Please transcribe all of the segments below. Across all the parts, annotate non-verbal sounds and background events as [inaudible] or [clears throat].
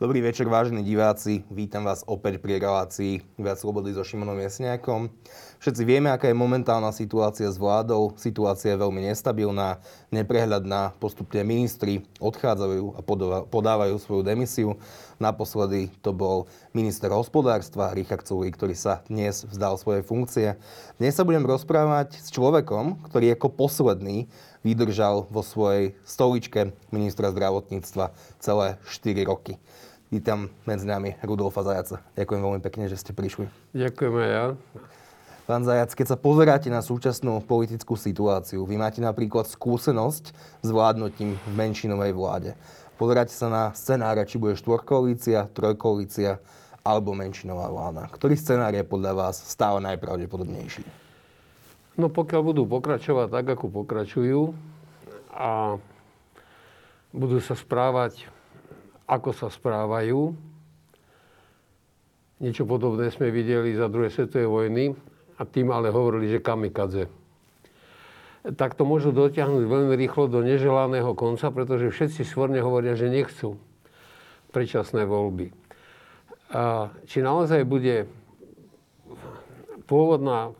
Dobrý večer, vážení diváci. Vítam vás opäť pri relácii Viac slobody so Šimonom Jesniakom. Všetci vieme, aká je momentálna situácia s vládou. Situácia je veľmi nestabilná, neprehľadná. Postupne ministri odchádzajú a podávajú svoju demisiu. Naposledy to bol minister hospodárstva Richard Sulík, ktorý sa dnes vzdal svojej funkcie. Dnes sa budem rozprávať s človekom, ktorý ako posledný vydržal vo svojej stoličke ministra zdravotníctva celé 4 roky. Vítam medzi nami Rudolfa Zajaca. Ďakujem veľmi pekne, že ste prišli. Ďakujem aj ja. Pán Zajac, keď sa pozeráte na súčasnú politickú situáciu, vy máte napríklad skúsenosť s vládnutím v menšinovej vláde. Pozeráte sa na scenáre, či bude štvorkoalícia, trojkoalícia alebo menšinová vláda. Ktorý scenár je podľa vás stále najpravdepodobnejší? No pokiaľ budú pokračovať tak, ako pokračujú a budú sa správať ako sa správajú. Niečo podobné sme videli za druhej svetovej vojny a tým ale hovorili, že kamikadze. Tak to môžu dotiahnuť veľmi rýchlo do neželaného konca, pretože všetci svorne hovoria, že nechcú predčasné voľby. A či naozaj bude pôvodná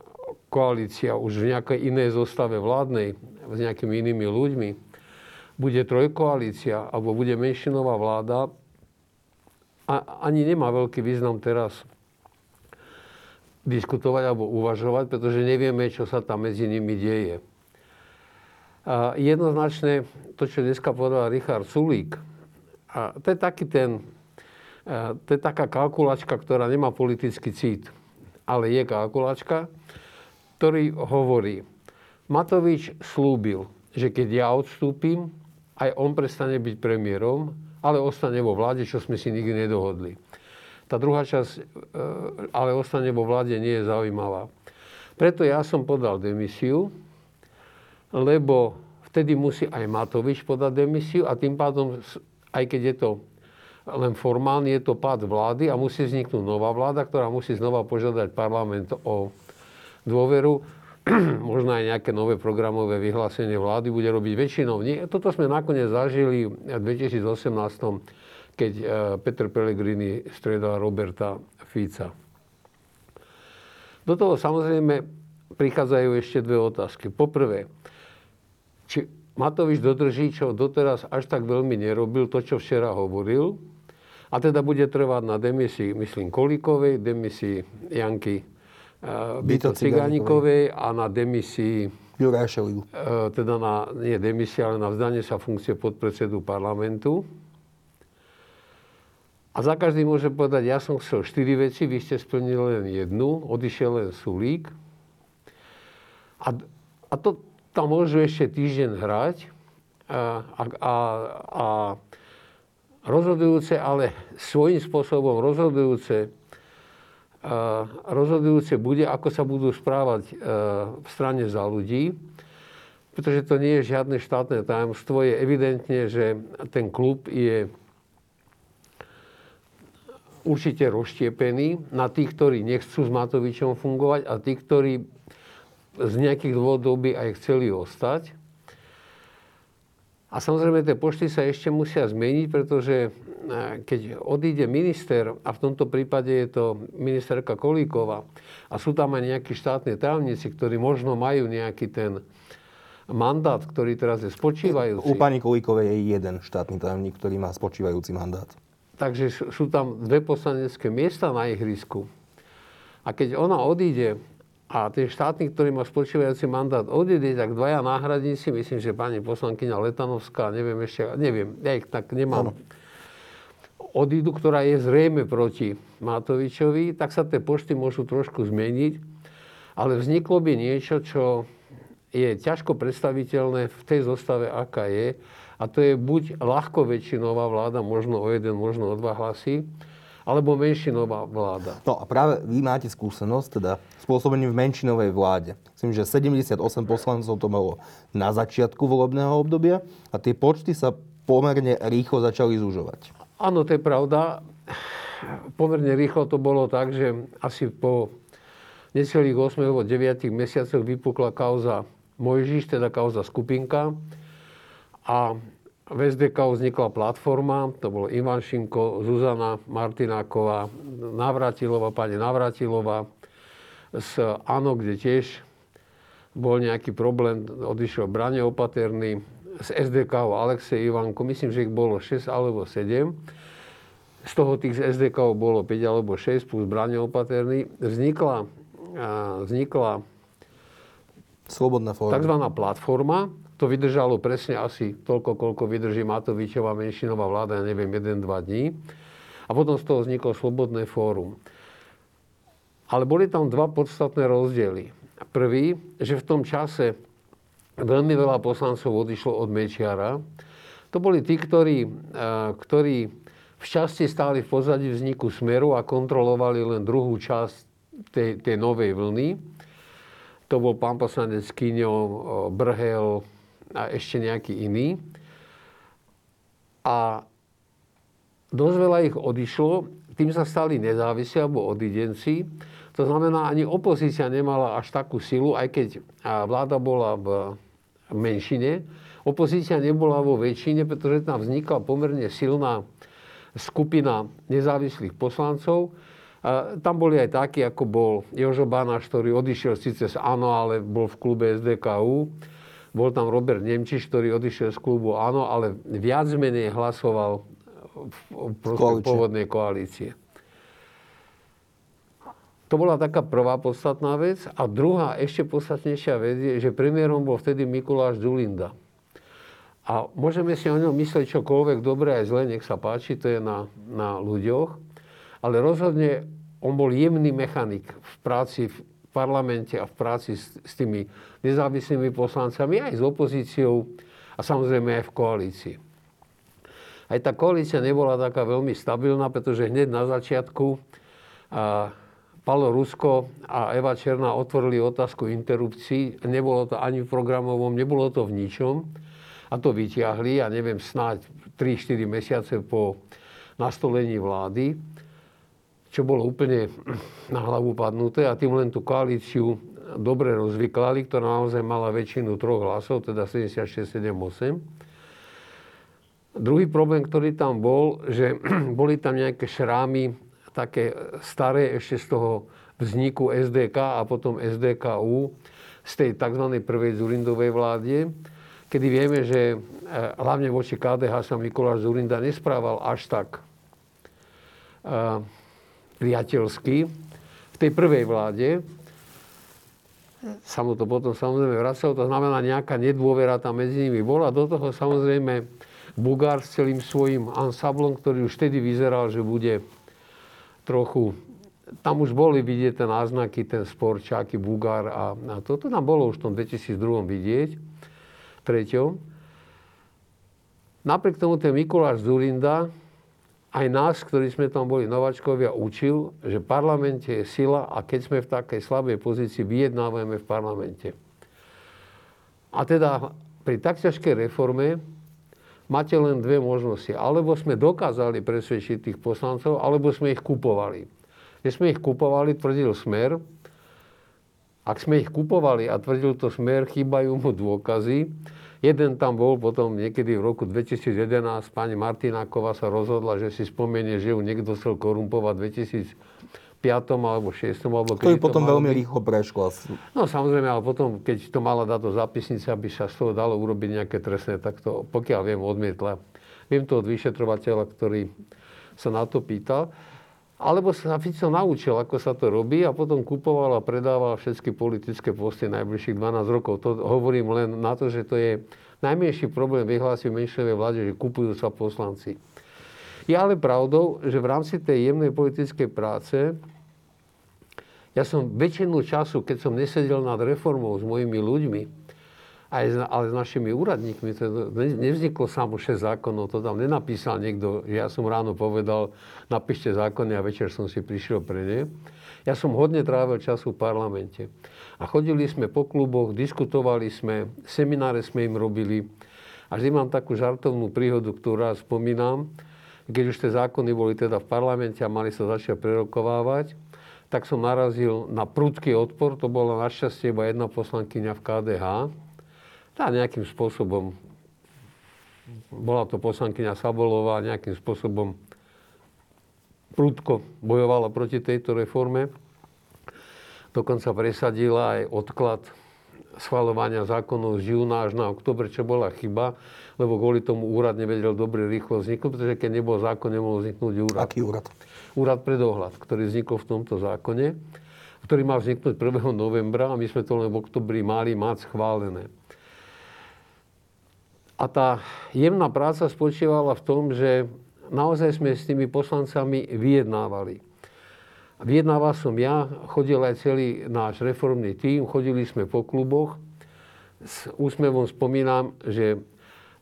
koalícia už v nejakej inej zostave vládnej, s nejakými inými ľuďmi, bude trojkoalícia alebo bude menšinová vláda, a ani nemá veľký význam teraz diskutovať alebo uvažovať, pretože nevieme, čo sa tam medzi nimi deje. A jednoznačne to, čo dneska povedal Richard Sulík, a to je taký ten, to je taká kalkulačka, ktorá nemá politický cít, ale je kalkulačka, ktorý hovorí, Matovič slúbil, že keď ja odstúpim, aj on prestane byť premiérom, ale ostane vo vláde, čo sme si nikdy nedohodli. Tá druhá časť, e, ale ostane vo vláde, nie je zaujímavá. Preto ja som podal demisiu, lebo vtedy musí aj Matovič podať demisiu a tým pádom, aj keď je to len formálne, je to pád vlády a musí vzniknúť nová vláda, ktorá musí znova požiadať parlament o dôveru [clears throat] možno aj nejaké nové programové vyhlásenie vlády bude robiť väčšinou. Nie, toto sme nakoniec zažili v 2018, keď e, Peter Pellegrini stredal Roberta Fica. Do toho samozrejme prichádzajú ešte dve otázky. Poprvé, či Matovič dodrží, čo doteraz až tak veľmi nerobil, to, čo včera hovoril, a teda bude trvať na demisii, myslím, Kolíkovej, demisii Janky Byto Cigánikovej a na demisii Juraja e, teda na, nie demisii, ale na vzdanie sa funkcie podpredsedu parlamentu. A za každý môže povedať, ja som chcel štyri veci, vy ste splnili len jednu, odišiel len Sulík. A, a to tam môžu ešte týždeň hrať. A, a, a, a rozhodujúce, ale svojím spôsobom rozhodujúce rozhodujúce bude, ako sa budú správať e, v strane za ľudí, pretože to nie je žiadne štátne tajomstvo. Je evidentne, že ten klub je určite rozštiepený na tých, ktorí nechcú s Matovičom fungovať a tých, ktorí z nejakých dôvodov by aj chceli ostať. A samozrejme, tie pošty sa ešte musia zmeniť, pretože keď odíde minister, a v tomto prípade je to ministerka Kolíková, a sú tam aj nejakí štátni tajomníci, ktorí možno majú nejaký ten mandát, ktorý teraz je spočívajúci. U pani Kolíkovej je jeden štátny tajomník, ktorý má spočívajúci mandát. Takže sú tam dve poslanecké miesta na ihrisku. A keď ona odíde a ten štátnik, ktorý má spočívajúci mandát odjede, tak dvaja náhradníci, myslím, že pani poslankyňa Letanovská, neviem ešte, neviem, ja ich tak nemám, ano. Odídu, ktorá je zrejme proti Matovičovi, tak sa tie pošty môžu trošku zmeniť, ale vzniklo by niečo, čo je ťažko predstaviteľné v tej zostave, aká je, a to je buď ľahko väčšinová vláda, možno o jeden, možno o dva hlasy, alebo menšinová vláda. No a práve vy máte skúsenosť teda s pôsobením v menšinovej vláde. Myslím, že 78 poslancov to malo na začiatku volebného obdobia a tie počty sa pomerne rýchlo začali zužovať. Áno, to je pravda. Pomerne rýchlo to bolo tak, že asi po necelých 8 alebo 9 mesiacoch vypukla kauza Mojžiš, teda kauza Skupinka. A v SDK vznikla platforma, to bol Ivan Šimko, Zuzana Martináková, Navratilová, pani Navratilová, z ANO, kde tiež bol nejaký problém, odišiel Brane Opaterný, z SDK Alexej Ivanko, myslím, že ich bolo 6 alebo 7. Z toho tých z SDK bolo 5 alebo 6 plus Brane Opaterný. Vznikla, vznikla Slobodná forma. takzvaná platforma, to vydržalo presne asi toľko, koľko vydrží Matovičová menšinová vláda, ja neviem, 1-2 dní. A potom z toho vzniklo Slobodné fórum. Ale boli tam dva podstatné rozdiely. Prvý, že v tom čase veľmi veľa poslancov odišlo od Mečiara. To boli tí, ktorí, ktorí v časti stáli v pozadí vzniku Smeru a kontrolovali len druhú časť tej, tej novej vlny. To bol pán poslanec Kyňo, Brhel, a ešte nejaký iný. A dosť veľa ich odišlo, tým sa stali nezávislí alebo odidenci. To znamená, ani opozícia nemala až takú silu, aj keď vláda bola v menšine. Opozícia nebola vo väčšine, pretože tam vznikla pomerne silná skupina nezávislých poslancov. Tam boli aj takí, ako bol Jožo Banáš, ktorý odišiel síce z ANO, ale bol v klube SDKU. Bol tam Robert Nemčiš, ktorý odišiel z klubu Áno, ale viac menej hlasoval v pôvodnej koalície. To bola taká prvá podstatná vec. A druhá, ešte podstatnejšia vec je, že premiérom bol vtedy Mikuláš Zulinda. A môžeme si o ňom myslieť čokoľvek dobré aj zle, nech sa páči, to je na, na ľuďoch. Ale rozhodne on bol jemný mechanik v práci v parlamente a v práci s, s tými nezávislými poslancami, aj s opozíciou a samozrejme aj v koalícii. Aj tá koalícia nebola taká veľmi stabilná, pretože hneď na začiatku a, Palo Rusko a Eva Černá otvorili otázku interrupcií. Nebolo to ani v programovom, nebolo to v ničom. A to vyťahli, ja neviem, snáď 3-4 mesiace po nastolení vlády čo bolo úplne na hlavu padnuté a tým len tú koalíciu dobre rozvyklali, ktorá naozaj mala väčšinu troch hlasov, teda 76, 7, 8. Druhý problém, ktorý tam bol, že [clears throat] boli tam nejaké šrámy, také staré ešte z toho vzniku SDK a potom SDKU z tej tzv. prvej Zurindovej vláde, kedy vieme, že e, hlavne voči KDH sa Mikuláš Zurinda nesprával až tak e, priateľsky v tej prvej vláde. Sa to potom samozrejme vracalo, to znamená nejaká nedôvera tam medzi nimi bola. Do toho samozrejme Bugár s celým svojim ansáblom, ktorý už vtedy vyzeral, že bude trochu... Tam už boli vidieť ten náznaky, ten sporčáky, Bugár a, a toto nám bolo už v tom 2002 vidieť, treťom. Napriek tomu ten Mikuláš Zurinda, aj nás, ktorí sme tam boli nováčkovia, učil, že v parlamente je sila a keď sme v takej slabej pozícii, vyjednávame v parlamente. A teda pri tak ťažkej reforme máte len dve možnosti. Alebo sme dokázali presvedčiť tých poslancov, alebo sme ich kupovali. Keď sme ich kupovali, tvrdil smer. Ak sme ich kupovali a tvrdil to smer, chýbajú mu dôkazy. Jeden tam bol potom niekedy v roku 2011. Pani Martináková sa rozhodla, že si spomenie, že ju niekto chcel korumpovať 2000 5. alebo 6. alebo To je potom veľmi byť. rýchlo prešlo. No samozrejme, ale potom, keď to mala táto zápisnica, aby sa z toho dalo urobiť nejaké trestné, tak to, pokiaľ viem, odmietla. Viem to od vyšetrovateľa, ktorý sa na to pýtal. Alebo sa Fico naučil, ako sa to robí a potom kupoval a predával všetky politické posty najbližších 12 rokov. To hovorím len na to, že to je najmenší problém vyhlásil menšovej vláde, že kupujú sa poslanci. Je ale pravdou, že v rámci tej jemnej politickej práce ja som väčšinu času, keď som nesedel nad reformou s mojimi ľuďmi, aj s, ale s našimi úradníkmi. To nevzniklo samo 6 zákonov, to tam nenapísal niekto, že ja som ráno povedal, napíšte zákony a večer som si prišiel pre ne. Ja som hodne trávil času v parlamente. A chodili sme po kluboch, diskutovali sme, semináre sme im robili. A vždy mám takú žartovnú príhodu, ktorú raz spomínam. Keď už tie zákony boli teda v parlamente a mali sa začať prerokovávať, tak som narazil na prudký odpor. To bola našťastie iba jedna poslankyňa v KDH, tá nejakým spôsobom bola to poslankyňa Sabolová, nejakým spôsobom prudko bojovala proti tejto reforme. Dokonca presadila aj odklad schvalovania zákonov z júna až na oktober, čo bola chyba, lebo kvôli tomu úrad nevedel dobre rýchlo vzniknúť, pretože keď nebol zákon, nemohol vzniknúť úrad. Aký úrad? Úrad pre dohľad, ktorý vznikol v tomto zákone, ktorý mal vzniknúť 1. novembra a my sme to len v oktobri mali mať schválené. A tá jemná práca spočívala v tom, že naozaj sme s tými poslancami vyjednávali. Vyjednával som ja, chodil aj celý náš reformný tím, chodili sme po kluboch. S úsmevom spomínam, že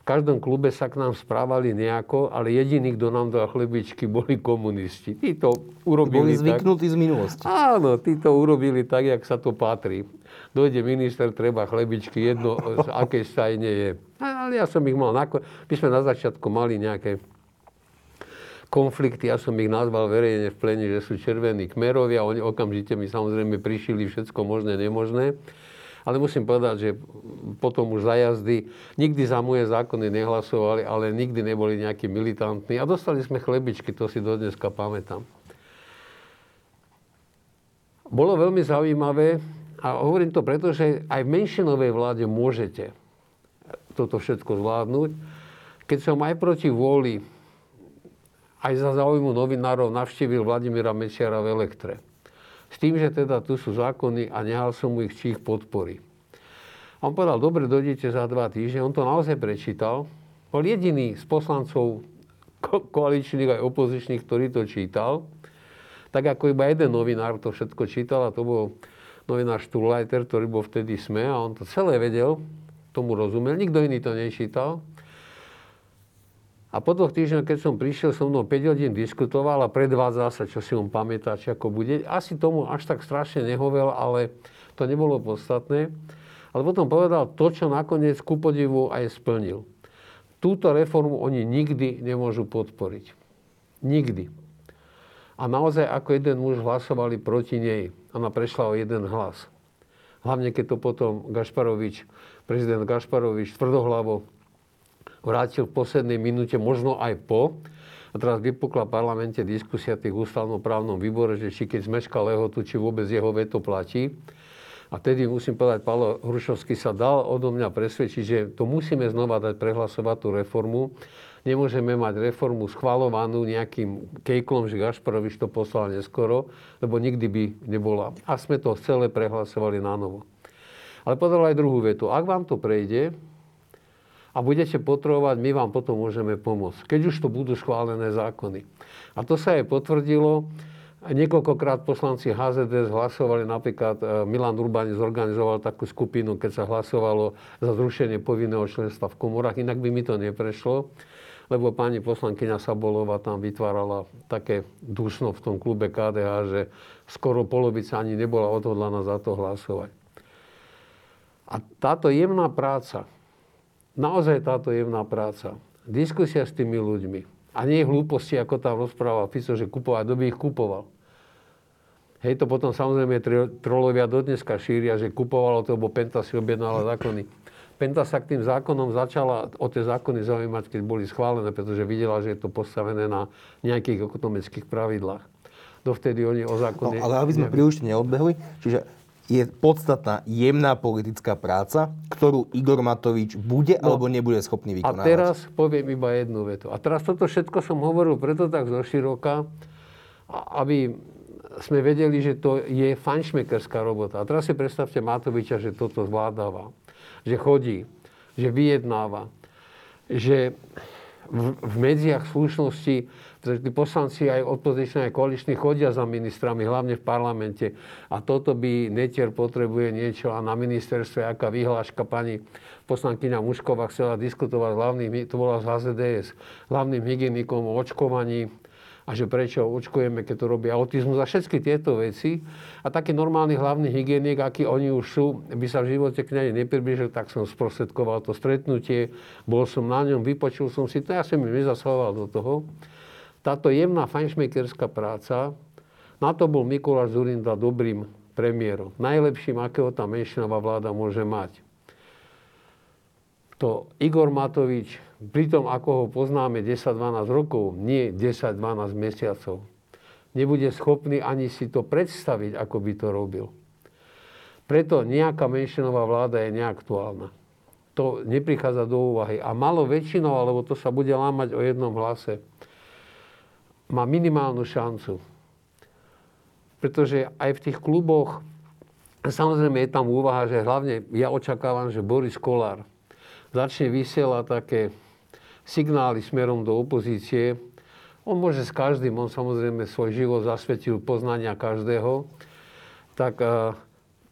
každom klube sa k nám správali nejako, ale jediný, kto nám dal chlebičky, boli komunisti. Tí to urobili Boli zvyknutí tak, z minulosti. Áno, tí to urobili tak, jak sa to patrí. Dojde minister, treba chlebičky, jedno z akej stajne je. Ale ja som ich mal, my sme na začiatku mali nejaké konflikty, ja som ich nazval verejne v plene, že sú červení kmerovia, oni okamžite mi samozrejme prišili všetko možné, nemožné. Ale musím povedať, že potom už za jazdy nikdy za moje zákony nehlasovali, ale nikdy neboli nejakí militantní. A dostali sme chlebičky, to si dodneska pamätám. Bolo veľmi zaujímavé, a hovorím to preto, že aj v menšinovej vláde môžete toto všetko zvládnuť. Keď som aj proti vôli aj za záujmu novinárov navštívil Vladimíra Mečiara v Elektre. S tým, že teda tu sú zákony a nehal som mu ich, či ich podporí. A on povedal, dobre, dojdete za dva týždne. On to naozaj prečítal. Bol jediný z poslancov ko- koaličných aj opozičných, ktorý to čítal. Tak ako iba jeden novinár to všetko čítal a to bol novinár Štulajter, ktorý bol vtedy SME a on to celé vedel, tomu rozumel. Nikto iný to nečítal. A po dvoch týždňoch, keď som prišiel, som mnou 5 hodín diskutoval a predvádzal sa, čo si on pamätá, či ako bude. Asi tomu až tak strašne nehovel, ale to nebolo podstatné. Ale potom povedal to, čo nakoniec ku podivu aj splnil. Túto reformu oni nikdy nemôžu podporiť. Nikdy. A naozaj ako jeden muž hlasovali proti nej. Ona prešla o jeden hlas. Hlavne keď to potom Gašparovič, prezident Gašparovič tvrdohlavo vrátil v poslednej minúte, možno aj po. A teraz vypukla v parlamente diskusia tých ústavnoprávnom výbore, že či keď zmeška lehotu, či vôbec jeho veto platí. A tedy musím povedať, Paolo Hrušovský sa dal odo mňa presvedčiť, že to musíme znova dať prehlasovať tú reformu. Nemôžeme mať reformu schvalovanú nejakým kejklom, že Gašparovič to poslal neskoro, lebo nikdy by nebola. A sme to celé prehlasovali na novo. Ale povedal aj druhú vetu. Ak vám to prejde, a budete potrebovať, my vám potom môžeme pomôcť. Keď už to budú schválené zákony. A to sa aj potvrdilo. Niekoľkokrát poslanci HZDS hlasovali, napríklad e, Milan Urbani zorganizoval takú skupinu, keď sa hlasovalo za zrušenie povinného členstva v komorách, inak by mi to neprešlo, lebo pani poslankyňa Sabolová tam vytvárala také dusno v tom klube KDH, že skoro polovica ani nebola odhodlaná za to hlasovať. A táto jemná práca, naozaj táto jemná práca. Diskusia s tými ľuďmi. A nie hlúposti, ako tam rozprával Fico, že kupovať, kto by ich kupoval. Hej, to potom samozrejme trolovia dodneska šíria, že kupovalo to, lebo Penta si objednala zákony. Penta sa k tým zákonom začala o tie zákony zaujímať, keď boli schválené, pretože videla, že je to postavené na nejakých ekonomických pravidlách. Dovtedy oni o zákone... No, ale aby sme príliš neodbehli, čiže je podstatná jemná politická práca, ktorú Igor Matovič bude no, alebo nebude schopný vykonávať. A teraz poviem iba jednu vetu. A teraz toto všetko som hovoril preto tak zoširoka, aby sme vedeli, že to je fanšmekerská robota. A teraz si predstavte Matoviča, že toto zvládáva. Že chodí, že vyjednáva, že v, v medziach slušnosti pretože tí poslanci aj opoziční, aj koaliční chodia za ministrami, hlavne v parlamente. A toto by Netier potrebuje niečo a na ministerstve, aká vyhláška pani poslankyňa Mušková chcela diskutovať hlavným, to bola z HZDS, hlavným hygienikom o očkovaní, a že prečo očkujeme, keď to robí autizmus a všetky tieto veci. A taký normálny hlavný hygienik, aký oni už sú, by sa v živote k nej nepribližil, tak som sprostredkoval to stretnutie, bol som na ňom, vypočul som si to, ja som mi nezasahoval do toho táto jemná fajnšmekerská práca, na to bol Mikuláš Zurinda dobrým premiérom. Najlepším, akého tá menšinová vláda môže mať. to Igor Matovič, pritom ako ho poznáme 10-12 rokov, nie 10-12 mesiacov, nebude schopný ani si to predstaviť, ako by to robil. Preto nejaká menšinová vláda je neaktuálna. To neprichádza do úvahy. A malo väčšinou, alebo to sa bude lámať o jednom hlase, má minimálnu šancu. Pretože aj v tých kluboch, samozrejme je tam úvaha, že hlavne ja očakávam, že Boris Kolár začne vysielať také signály smerom do opozície. On môže s každým, on samozrejme svoj život zasvetil poznania každého, tak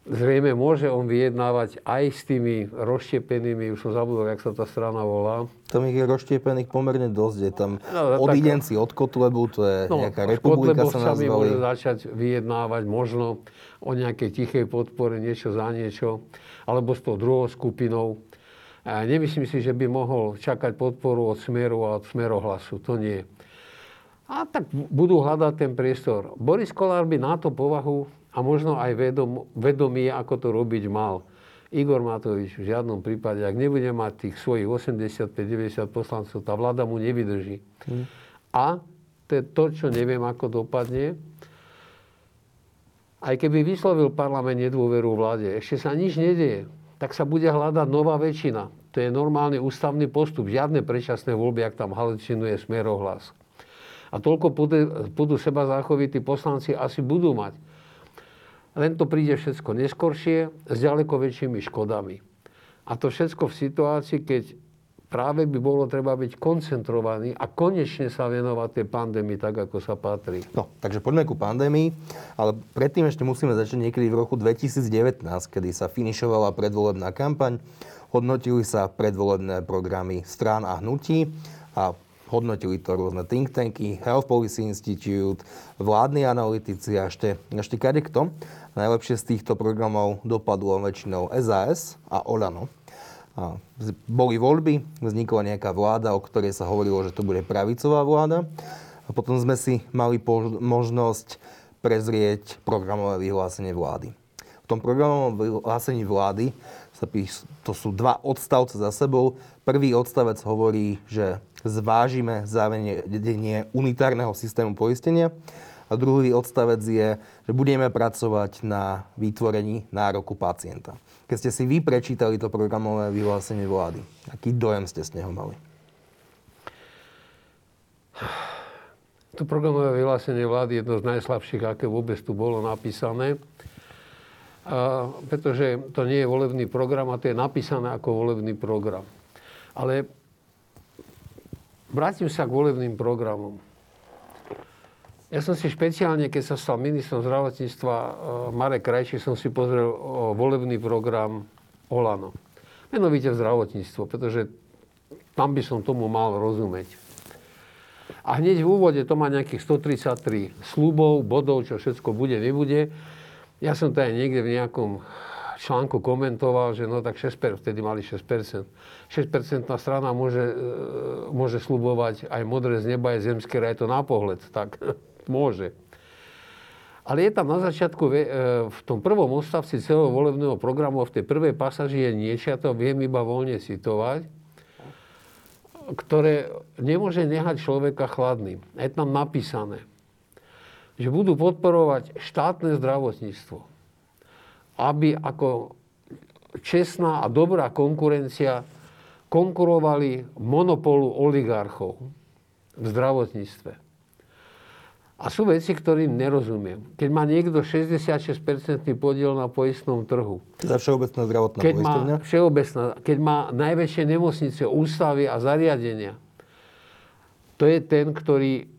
Zrejme môže on vyjednávať aj s tými rozštiepenými, už som zabudol, jak sa tá strana volá. Tam ich je rozštiepených pomerne dosť. Je tam no, odidenci tak, od Kotlebu, to je no, nejaká republika sa nazvali. môže začať vyjednávať možno o nejakej tichej podpore, niečo za niečo, alebo s tou druhou skupinou. A nemyslím si, že by mohol čakať podporu od Smeru a od Smerohlasu. To nie. A tak budú hľadať ten priestor. Boris Kolár by na to povahu a možno aj vedom, vedomie, ako to robiť mal. Igor Matovič v žiadnom prípade, ak nebude mať tých svojich 85-90 poslancov, tá vláda mu nevydrží. Hmm. A to je to, čo neviem, ako dopadne. Aj keby vyslovil parlament nedôveru vláde, ešte sa nič nedieje, tak sa bude hľadať nová väčšina. To je normálny ústavný postup. Žiadne predčasné voľby, ak tam haličinuje smerohlas. A toľko budú seba zachovití poslanci asi budú mať. Len to príde všetko neskoršie s ďaleko väčšími škodami. A to všetko v situácii, keď práve by bolo treba byť koncentrovaný a konečne sa venovať tej pandémii tak, ako sa patrí. No, takže poďme ku pandémii, ale predtým ešte musíme začať niekedy v roku 2019, kedy sa finišovala predvolebná kampaň, hodnotili sa predvolebné programy strán a hnutí a hodnotili to rôzne think tanky, Health Policy Institute, vládni analytici a ešte, ešte kto. Najlepšie z týchto programov dopadlo väčšinou SAS a Olano. A boli voľby, vznikla nejaká vláda, o ktorej sa hovorilo, že to bude pravicová vláda. A potom sme si mali možnosť prezrieť programové vyhlásenie vlády. V tom programovom vyhlásení vlády sa píš, to sú dva odstavce za sebou. Prvý odstavec hovorí, že zvážime zavedenie unitárneho systému poistenia a druhý odstavec je, že budeme pracovať na vytvorení nároku pacienta. Keď ste si vy prečítali to programové vyhlásenie vlády, aký dojem ste z neho mali? To programové vyhlásenie vlády je jedno z najslabších, aké vôbec tu bolo napísané. A, pretože to nie je volebný program a to je napísané ako volebný program. Ale vrátim sa k volebným programom. Ja som si špeciálne, keď sa stal ministrom zdravotníctva e, Marek Krajčí, som si pozrel volebný program Olano. Menovite v zdravotníctvo, pretože tam by som tomu mal rozumieť. A hneď v úvode to má nejakých 133 slubov, bodov, čo všetko bude, nebude. Ja som to aj niekde v nejakom článku komentoval, že no tak 6%, vtedy mali 6%. 6% strana môže, e, môže slubovať aj modré z neba, aj zemské raj, to na pohľad. Tak Môže. Ale je tam na začiatku, e, v tom prvom odstavci celého volebného programu, v tej prvej pasaži je niečo, ja to viem iba voľne citovať, ktoré nemôže nehať človeka chladným. Je tam napísané, že budú podporovať štátne zdravotníctvo, aby ako čestná a dobrá konkurencia konkurovali monopolu oligarchov v zdravotníctve. A sú veci, ktorým nerozumiem. Keď má niekto 66% podiel na poistnom trhu. Teda všeobecná zdravotná keď má všeobecná, keď má najväčšie nemocnice, ústavy a zariadenia, to je ten, ktorý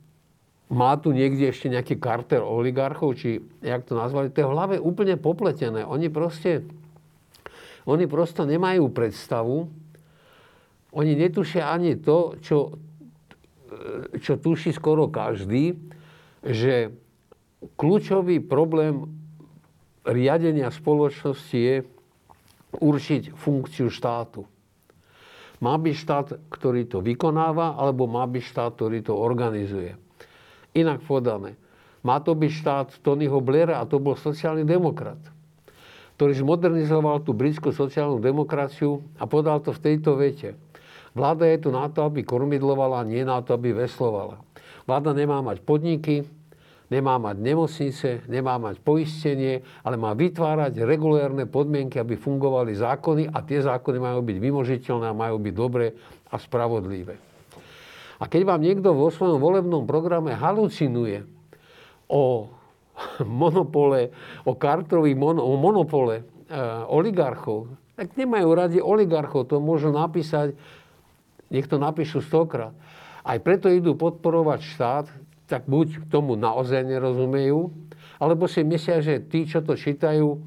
má tu niekde ešte nejaký karter oligarchov, či jak to nazvali, to je v hlave úplne popletené. Oni proste, oni prosto nemajú predstavu, oni netušia ani to, čo, čo tuší skoro každý, že kľúčový problém riadenia spoločnosti je určiť funkciu štátu. Má byť štát, ktorý to vykonáva, alebo má byť štát, ktorý to organizuje. Inak podané. Má to byť štát Tonyho Blaira a to bol sociálny demokrat. ktorý zmodernizoval tú britskú sociálnu demokraciu a podal to v tejto vete. Vláda je tu na to, aby kormidlovala, nie na to, aby veslovala. Vláda nemá mať podniky, nemá mať nemocnice, nemá mať poistenie, ale má vytvárať regulérne podmienky, aby fungovali zákony a tie zákony majú byť vymožiteľné a majú byť dobré a spravodlivé. A keď vám niekto vo svojom volebnom programe halucinuje o [laughs] monopole, o kartových mono, o monopole e, oligarchov, tak nemajú radi oligarchov, to môžu napísať, nech to napíšu stokrát. Aj preto idú podporovať štát, tak buď tomu naozaj nerozumejú, alebo si myslia, že tí, čo to čítajú,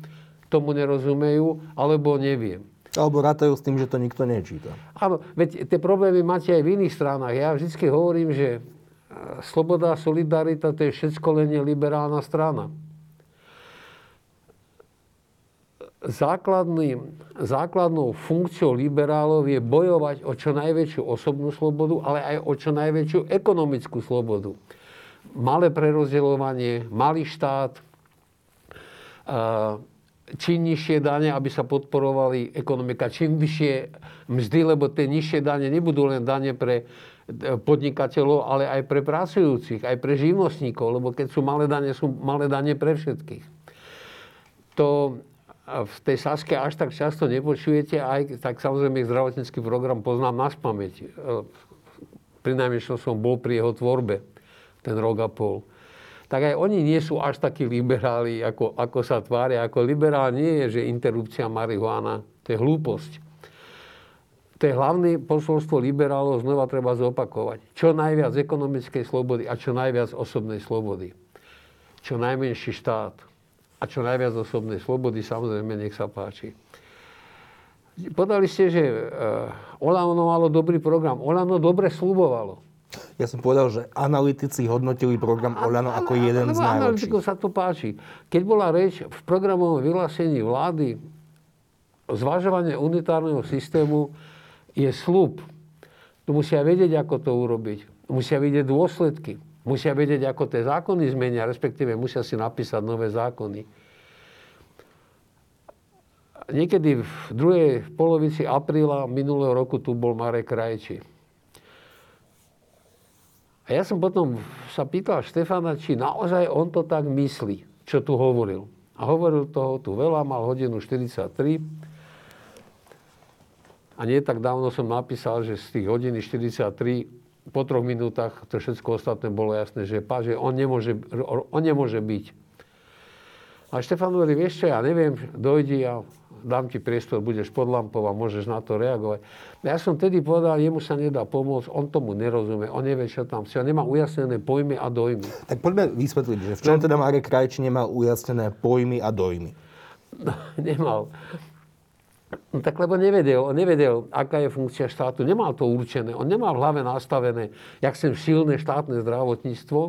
tomu nerozumejú, alebo neviem. Alebo rátajú s tým, že to nikto nečíta. Áno, veď tie problémy máte aj v iných stranách. Ja vždy hovorím, že sloboda a solidarita to je všetko len liberálna strana. Základným, základnou funkciou liberálov je bojovať o čo najväčšiu osobnú slobodu, ale aj o čo najväčšiu ekonomickú slobodu. Malé prerozdeľovanie, malý štát, čím nižšie dane, aby sa podporovali ekonomika, čím vyššie mzdy, lebo tie nižšie dane nebudú len dane pre podnikateľov, ale aj pre pracujúcich, aj pre živnostníkov, lebo keď sú malé dane, sú malé dane pre všetkých. To v tej Saske až tak často nepočujete, aj tak samozrejme zdravotnícky program poznám na spameť. E, pri najmenšom som bol pri jeho tvorbe ten rok a pol. Tak aj oni nie sú až takí liberáli, ako, ako sa tvária. Ako liberál nie je, že interrupcia marihuana, to je hlúposť to je hlavné posolstvo liberálov, znova treba zopakovať. Čo najviac ekonomickej slobody a čo najviac osobnej slobody. Čo najmenší štát a čo najviac osobnej slobody, samozrejme, nech sa páči. Podali ste, že uh, Olano malo dobrý program. Olano dobre slubovalo. Ja som povedal, že analytici hodnotili program Olano ako jeden z najlepších. sa to páči. Keď bola reč v programovom vyhlásení vlády zvažovanie unitárneho systému je slúb. Tu musia vedieť, ako to urobiť. Musia vidieť dôsledky. Musia vedieť, ako tie zákony zmenia, respektíve musia si napísať nové zákony. Niekedy v druhej polovici apríla minulého roku tu bol Marek Krajči. A ja som potom sa pýtal Štefana, či naozaj on to tak myslí, čo tu hovoril. A hovoril toho tu veľa, mal hodinu 43 a nie tak dávno som napísal, že z tých hodiny 43 po troch minútach to všetko ostatné bolo jasné, že, pá, že on, nemôže, on nemôže byť. A Štefan hovorí, vieš čo, ja neviem, dojdi a dám ti priestor, budeš pod lampou a môžeš na to reagovať. Ja som tedy povedal, jemu sa nedá pomôcť, on tomu nerozumie, on nevie, čo tam si, on nemá ujasnené pojmy a dojmy. Tak poďme vysvetliť, že v čom no, teda Marek Krajči nemal ujasnené pojmy a dojmy? [laughs] Nemal. No tak lebo nevedel, on nevedel, aká je funkcia štátu, nemal to určené, on nemal v hlave nastavené, jak sem silné štátne zdravotníctvo,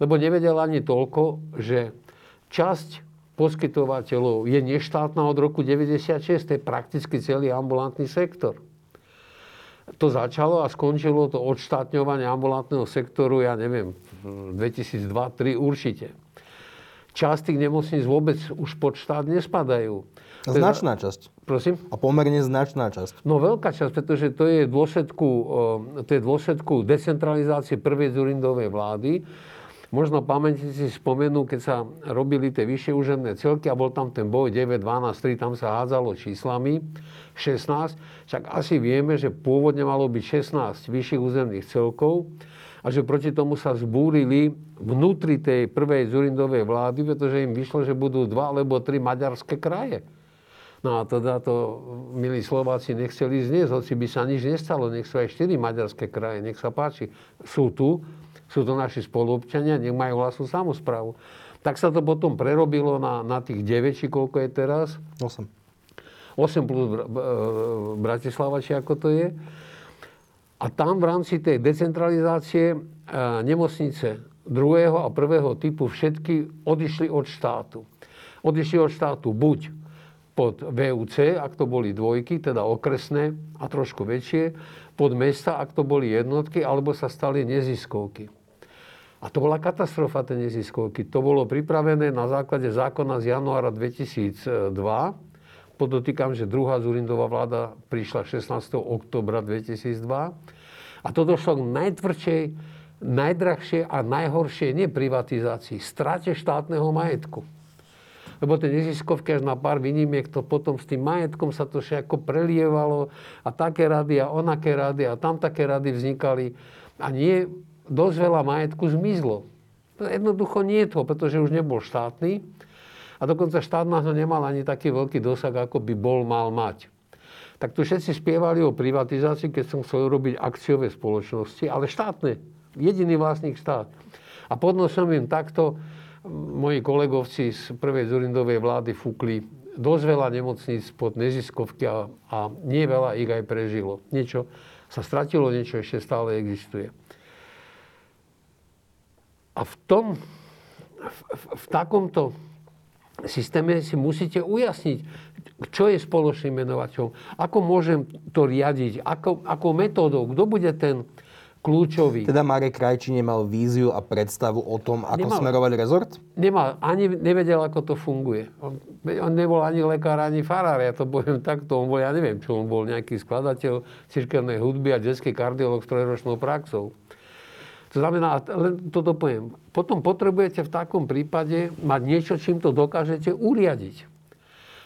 lebo nevedel ani toľko, že časť poskytovateľov je neštátna od roku 96, to je prakticky celý ambulantný sektor. To začalo a skončilo to odštátňovanie ambulantného sektoru, ja neviem, 2002-2003 určite. Časť tých nemocníc vôbec už pod štát nespadajú. Značná časť. Prosím? A pomerne značná časť. No veľká časť, pretože to je dôsledku, to je dôsledku decentralizácie prvej Zurindovej vlády. Možno pamätníci si spomenú, keď sa robili tie vyššie úžemné celky a bol tam ten boj 9, 12, 3, tam sa hádzalo číslami, 16. Však asi vieme, že pôvodne malo byť 16 vyšších územných celkov a že proti tomu sa zbúrili vnútri tej prvej Zurindovej vlády, pretože im vyšlo, že budú dva alebo tri maďarské kraje. No a teda to, milí Slováci, nechceli zniesť, hoci by sa nič nestalo, nech sú aj štyri maďarské kraje, nech sa páči. Sú tu, sú to naši spoluobčania, nech majú vlastnú samozprávu. Tak sa to potom prerobilo na, na tých 9, či koľko je teraz? 8. 8 plus Bratislava, či ako to je. A tam v rámci tej decentralizácie e, nemocnice druhého a prvého typu všetky odišli od štátu. Odišli od štátu buď pod VUC, ak to boli dvojky, teda okresné a trošku väčšie, pod mesta, ak to boli jednotky, alebo sa stali neziskovky. A to bola katastrofa, tie neziskovky. To bolo pripravené na základe zákona z januára 2002. Podotýkam, že druhá Zurindová vláda prišla 16. oktobra 2002. A to došlo k najtvrdšej, najdrahšej a najhoršej neprivatizácii, strate štátneho majetku. Lebo tie neziskovky až na pár výnimiek, to potom s tým majetkom sa to všetko prelievalo a také rady a onaké rady a tam také rady vznikali. A nie dosť veľa majetku zmizlo. Jednoducho nie je to, pretože už nebol štátny a dokonca štát na to nemal ani taký veľký dosah, ako by bol mal mať. Tak tu všetci spievali o privatizácii, keď som chcel robiť akciové spoločnosti, ale štátne. Jediný vlastník štát. A podnosom im takto moji kolegovci z prvej Zurindovej vlády fúkli dosť veľa nemocníc pod neziskovky a, a nie veľa ich aj prežilo. Niečo sa stratilo, niečo ešte stále existuje. A v tom, v, v, v takomto systéme si musíte ujasniť, čo je spoločným menovateľom, ako môžem to riadiť, ako, akou metódou, kto bude ten kľúčový. Teda Marek Krajčí nemal víziu a predstavu o tom, ako nemal, smerovať rezort? Nemal, ani nevedel, ako to funguje. On, on nebol ani lekár, ani farár, ja to poviem takto. On bol, ja neviem, čo on bol, nejaký skladateľ cirkevnej hudby a detský kardiolog s trojročnou praxou. To znamená, len toto poviem, potom potrebujete v takom prípade mať niečo, čím to dokážete uriadiť.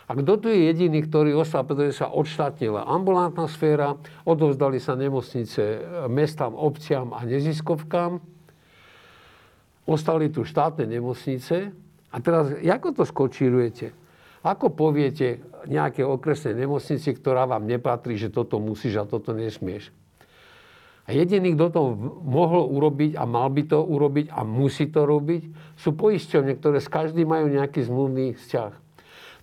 A kto tu je jediný, ktorý ostal, pretože sa odštátnila ambulantná sféra, odovzdali sa nemocnice mestám, obciam a neziskovkám, ostali tu štátne nemocnice a teraz, ako to skočírujete? Ako poviete nejaké okresnej nemocnici, ktorá vám nepatrí, že toto musíš a toto nesmieš? A jediný, kto to mohol urobiť a mal by to urobiť a musí to robiť, sú poisťovne, ktoré s každým majú nejaký zmluvný vzťah.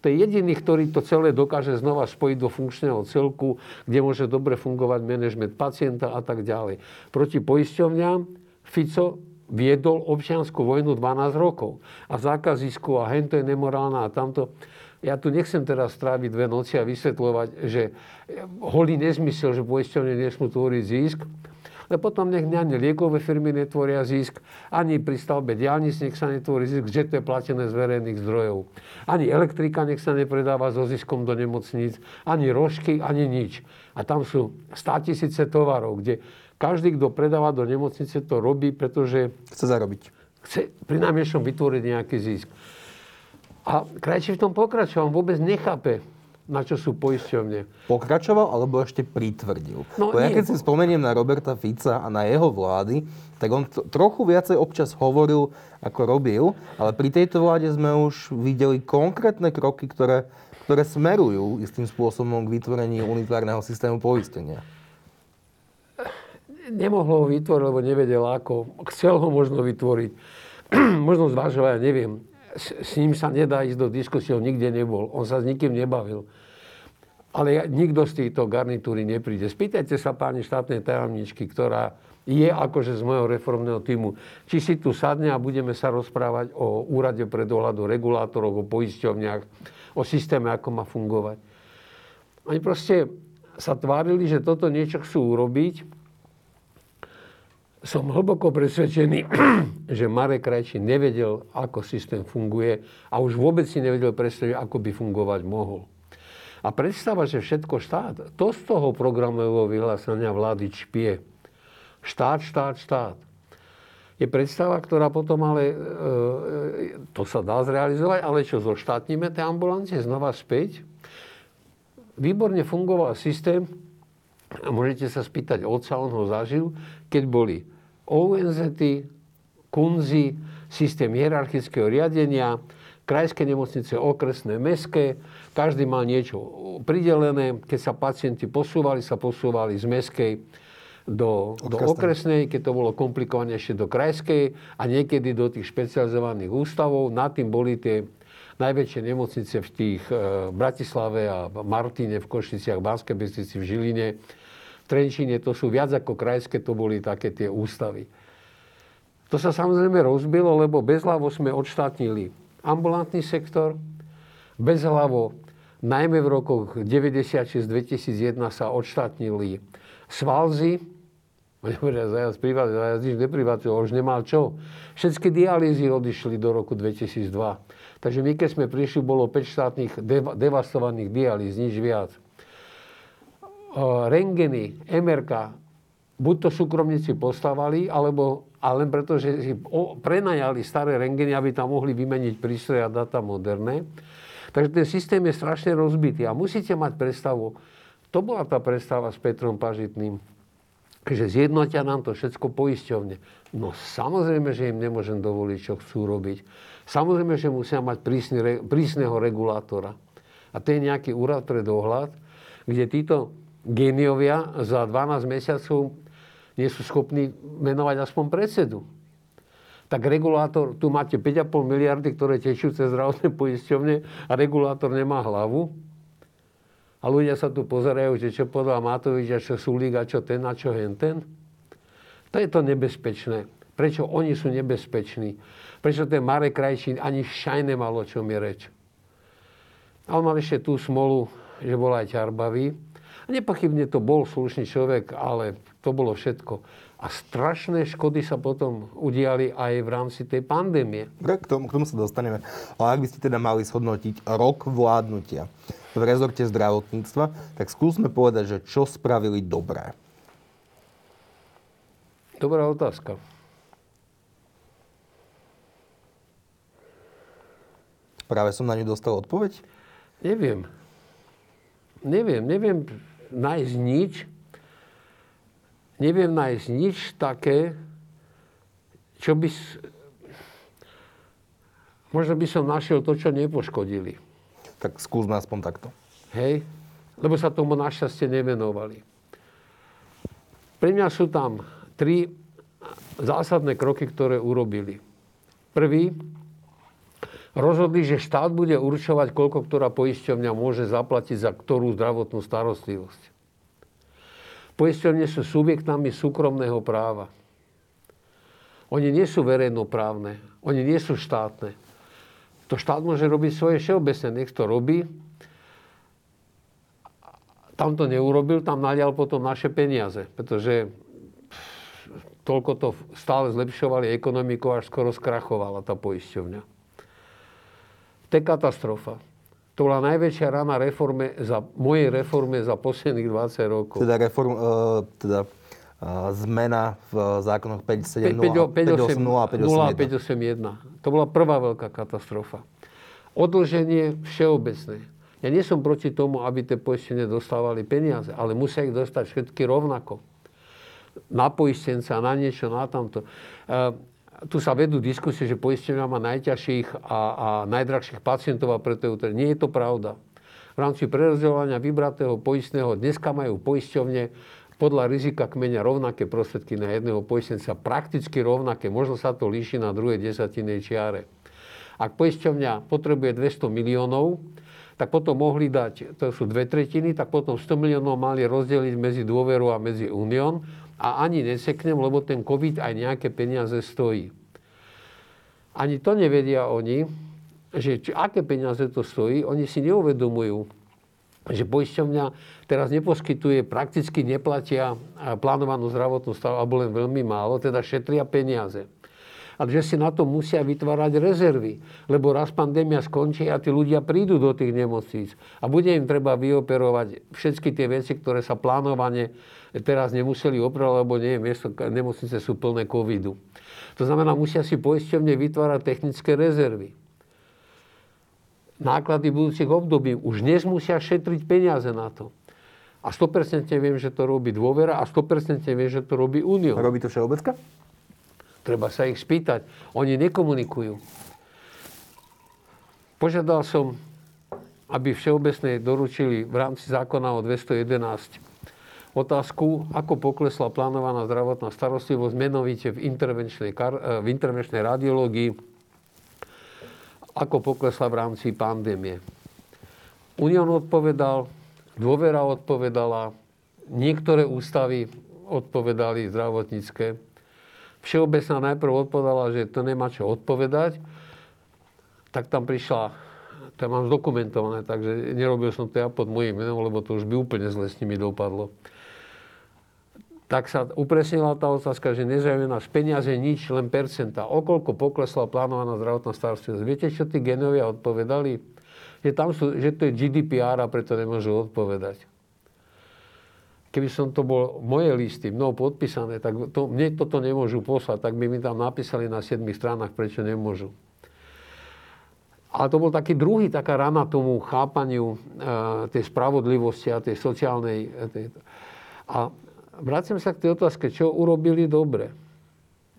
To je jediný, ktorý to celé dokáže znova spojiť do funkčného celku, kde môže dobre fungovať manažment pacienta a tak ďalej. Proti poisťovňam Fico viedol občianskú vojnu 12 rokov. A zákazisku a hento je nemorálna a tamto. Ja tu nechcem teraz stráviť dve noci a vysvetľovať, že holý nezmysel, že poisťovne nesmú tvoriť zisk, ale potom nech ani liekové firmy netvoria zisk, ani pri stavbe diálnic nech sa netvorí zisk, že to je platené z verejných zdrojov. Ani elektrika nech sa nepredáva so ziskom do nemocníc, ani rožky, ani nič. A tam sú 100 tisíce tovarov, kde každý, kto predáva do nemocnice, to robí, pretože... Chce zarobiť. Chce pri najmenšom vytvoriť nejaký zisk. A krajčí v tom pokračoval, vôbec nechápe, na čo sú poisťovne. Pokračoval alebo ešte pritvrdil? No, ja keď si spomeniem na Roberta Fica a na jeho vlády, tak on t- trochu viacej občas hovoril, ako robil, ale pri tejto vláde sme už videli konkrétne kroky, ktoré, ktoré smerujú istým spôsobom k vytvoreniu unitárneho systému poistenia. Nemohlo ho vytvoriť, lebo nevedel ako. Chcel ho možno vytvoriť. [clears throat] možno zvažovať, neviem. S, s ním sa nedá ísť do diskusie, on nikde nebol. On sa s nikým nebavil. Ale nikto z týchto garnitúry nepríde. Spýtajte sa pani štátnej tajomničky, ktorá je akože z môjho reformného týmu, či si tu sadne a budeme sa rozprávať o úrade pre dohľadu regulátorov, o poisťovniach, o systéme, ako má fungovať. Oni proste sa tvárili, že toto niečo chcú urobiť. Som hlboko presvedčený, [clears throat] že Marek Krajčí nevedel, ako systém funguje a už vôbec si nevedel predstaviť, ako by fungovať mohol. A predstava, že všetko štát, to z toho programového vyhlásenia vlády čpie. Štát, štát, štát. Je predstava, ktorá potom ale, e, e, to sa dá zrealizovať, ale čo, zoštátnime tie ambulancie znova späť? Výborne fungoval systém, a môžete sa spýtať otca, on ho zažil, keď boli ONZ, kunzy, systém hierarchického riadenia, krajské nemocnice, okresné, mestské, každý mal niečo pridelené. Keď sa pacienti posúvali, sa posúvali z mestskej do, do okresnej, keď to bolo komplikovanejšie do krajskej a niekedy do tých špecializovaných ústavov. Nad tým boli tie najväčšie nemocnice v tých e, Bratislave a Martine, v Košiciach, Banskej Bystrici, v Žiline. V Trenčine to sú viac ako krajské, to boli také tie ústavy. To sa samozrejme rozbilo, lebo bezhlavo sme odštátnili ambulantný sektor, bezhlavo, najmä v rokoch 96-2001 sa odštátnili svalzy, zajazd privatizoval, zajazd nič neprivatizoval, už nemal čo. Všetky dialýzy odišli do roku 2002. Takže my, keď sme prišli, bolo 5 štátnych dev- devastovaných dialýz, nič viac. Rengeny, MRK, buď to súkromníci postavali, alebo a len preto, že si prenajali staré rengeny, aby tam mohli vymeniť prístroje a data moderné. Takže ten systém je strašne rozbitý a musíte mať predstavu, to bola tá predstava s Petrom Pažitným, že zjednotia nám to všetko poisťovne. No samozrejme, že im nemôžem dovoliť, čo chcú robiť. Samozrejme, že musia mať prísny, prísneho regulátora. A to je nejaký úrad pre dohľad, kde títo géniovia za 12 mesiacov nie sú schopní menovať aspoň predsedu. Tak regulátor, tu máte 5,5 miliardy, ktoré tečú cez zdravotné poisťovne a regulátor nemá hlavu. A ľudia sa tu pozerajú, že čo povedal Matovič a čo Sulík a čo ten a čo henten. To je to nebezpečné. Prečo oni sú nebezpeční? Prečo ten Marek Krajčín ani šaj nemal o čom je reč? A on mal ešte tú smolu, že bol aj ťarbavý. Nepochybne to bol slušný človek, ale to bolo všetko. A strašné škody sa potom udiali aj v rámci tej pandémie. K tomu, k tomu sa dostaneme. Ale ak by ste teda mali shodnotiť rok vládnutia v rezorte zdravotníctva, tak skúsme povedať, že čo spravili dobré. Dobrá otázka. Práve som na ňu dostal odpoveď? Neviem. Neviem, neviem nájsť nič, neviem nájsť nič také, čo by... Možno by som našiel to, čo nepoškodili. Tak skúsme aspoň takto. Hej? Lebo sa tomu našťastie nevenovali. Pre mňa sú tam tri zásadné kroky, ktoré urobili. Prvý, rozhodli, že štát bude určovať, koľko ktorá poisťovňa môže zaplatiť za ktorú zdravotnú starostlivosť. Poisťovne sú subjektami súkromného práva. Oni nie sú verejnoprávne, oni nie sú štátne. To štát môže robiť svoje všeobecne, nech to robí. Tam to neurobil, tam nalial potom naše peniaze, pretože toľko to stále zlepšovali ekonomiku, až skoro skrachovala tá poisťovňa. To je katastrofa. To bola najväčšia rana reforme za, mojej reforme za posledných 20 rokov. Teda, reform, uh, teda uh, zmena v zákonoch 570 a 581. To bola prvá veľká katastrofa. Odlženie všeobecné. Ja nie som proti tomu, aby tie poistenie dostávali peniaze, ale musia ich dostať všetky rovnako. Na poistenca, na niečo, na tamto. Tu sa vedú diskusie, že poistenia má najťažších a, a najdrahších pacientov a preto je Nie je to pravda. V rámci prerozdeľovania vybratého poistného dneska majú poisťovne podľa rizika kmeňa rovnaké prostriedky na jedného poistenca, prakticky rovnaké, možno sa to líši na druhej desatinej čiare. Ak poisťovňa potrebuje 200 miliónov, tak potom mohli dať, to sú dve tretiny, tak potom 100 miliónov mali rozdeliť medzi dôveru a medzi unión a ani neseknem, lebo ten COVID aj nejaké peniaze stojí. Ani to nevedia oni, že či, aké peniaze to stojí, oni si neuvedomujú, že poisťovňa teraz neposkytuje, prakticky neplatia plánovanú zdravotnú stavu, alebo len veľmi málo, teda šetria peniaze. Ale že si na to musia vytvárať rezervy, lebo raz pandémia skončí a tí ľudia prídu do tých nemocníc a bude im treba vyoperovať všetky tie veci, ktoré sa plánovane teraz nemuseli opravať, lebo nie, miesto, nemocnice sú plné covidu. To znamená, musia si poisťovne vytvárať technické rezervy. Náklady budúcich období už dnes musia šetriť peniaze na to. A 100% viem, že to robí dôvera a 100% viem, že to robí Unión. Robí to všeobecka? Treba sa ich spýtať. Oni nekomunikujú. Požiadal som, aby všeobecne doručili v rámci zákona o 211 otázku, ako poklesla plánovaná zdravotná starostlivosť, menovite v intervenčnej, eh, v intervenčnej radiológii, ako poklesla v rámci pandémie. Unión odpovedal, dôvera odpovedala, niektoré ústavy odpovedali zdravotnícke. Všeobecná najprv odpovedala, že to nemá čo odpovedať, tak tam prišla, to mám zdokumentované, takže nerobil som to ja pod mojím menom, lebo to už by úplne zle s nimi dopadlo tak sa upresnila tá otázka, že nezaujímajú nás peniaze nič, len percenta. Okoľko poklesla plánovaná zdravotná starostlivosť. Viete, čo tí genovia odpovedali? Že, tam sú, že to je GDPR a preto nemôžu odpovedať. Keby som to bol moje listy, mnou podpísané, tak to, mne toto nemôžu poslať, tak by mi tam napísali na 7 stranách, prečo nemôžu. Ale to bol taký druhý, taká rana tomu chápaniu e, tej spravodlivosti a tej sociálnej... E, tej, a vracím sa k tej otázke, čo urobili dobre.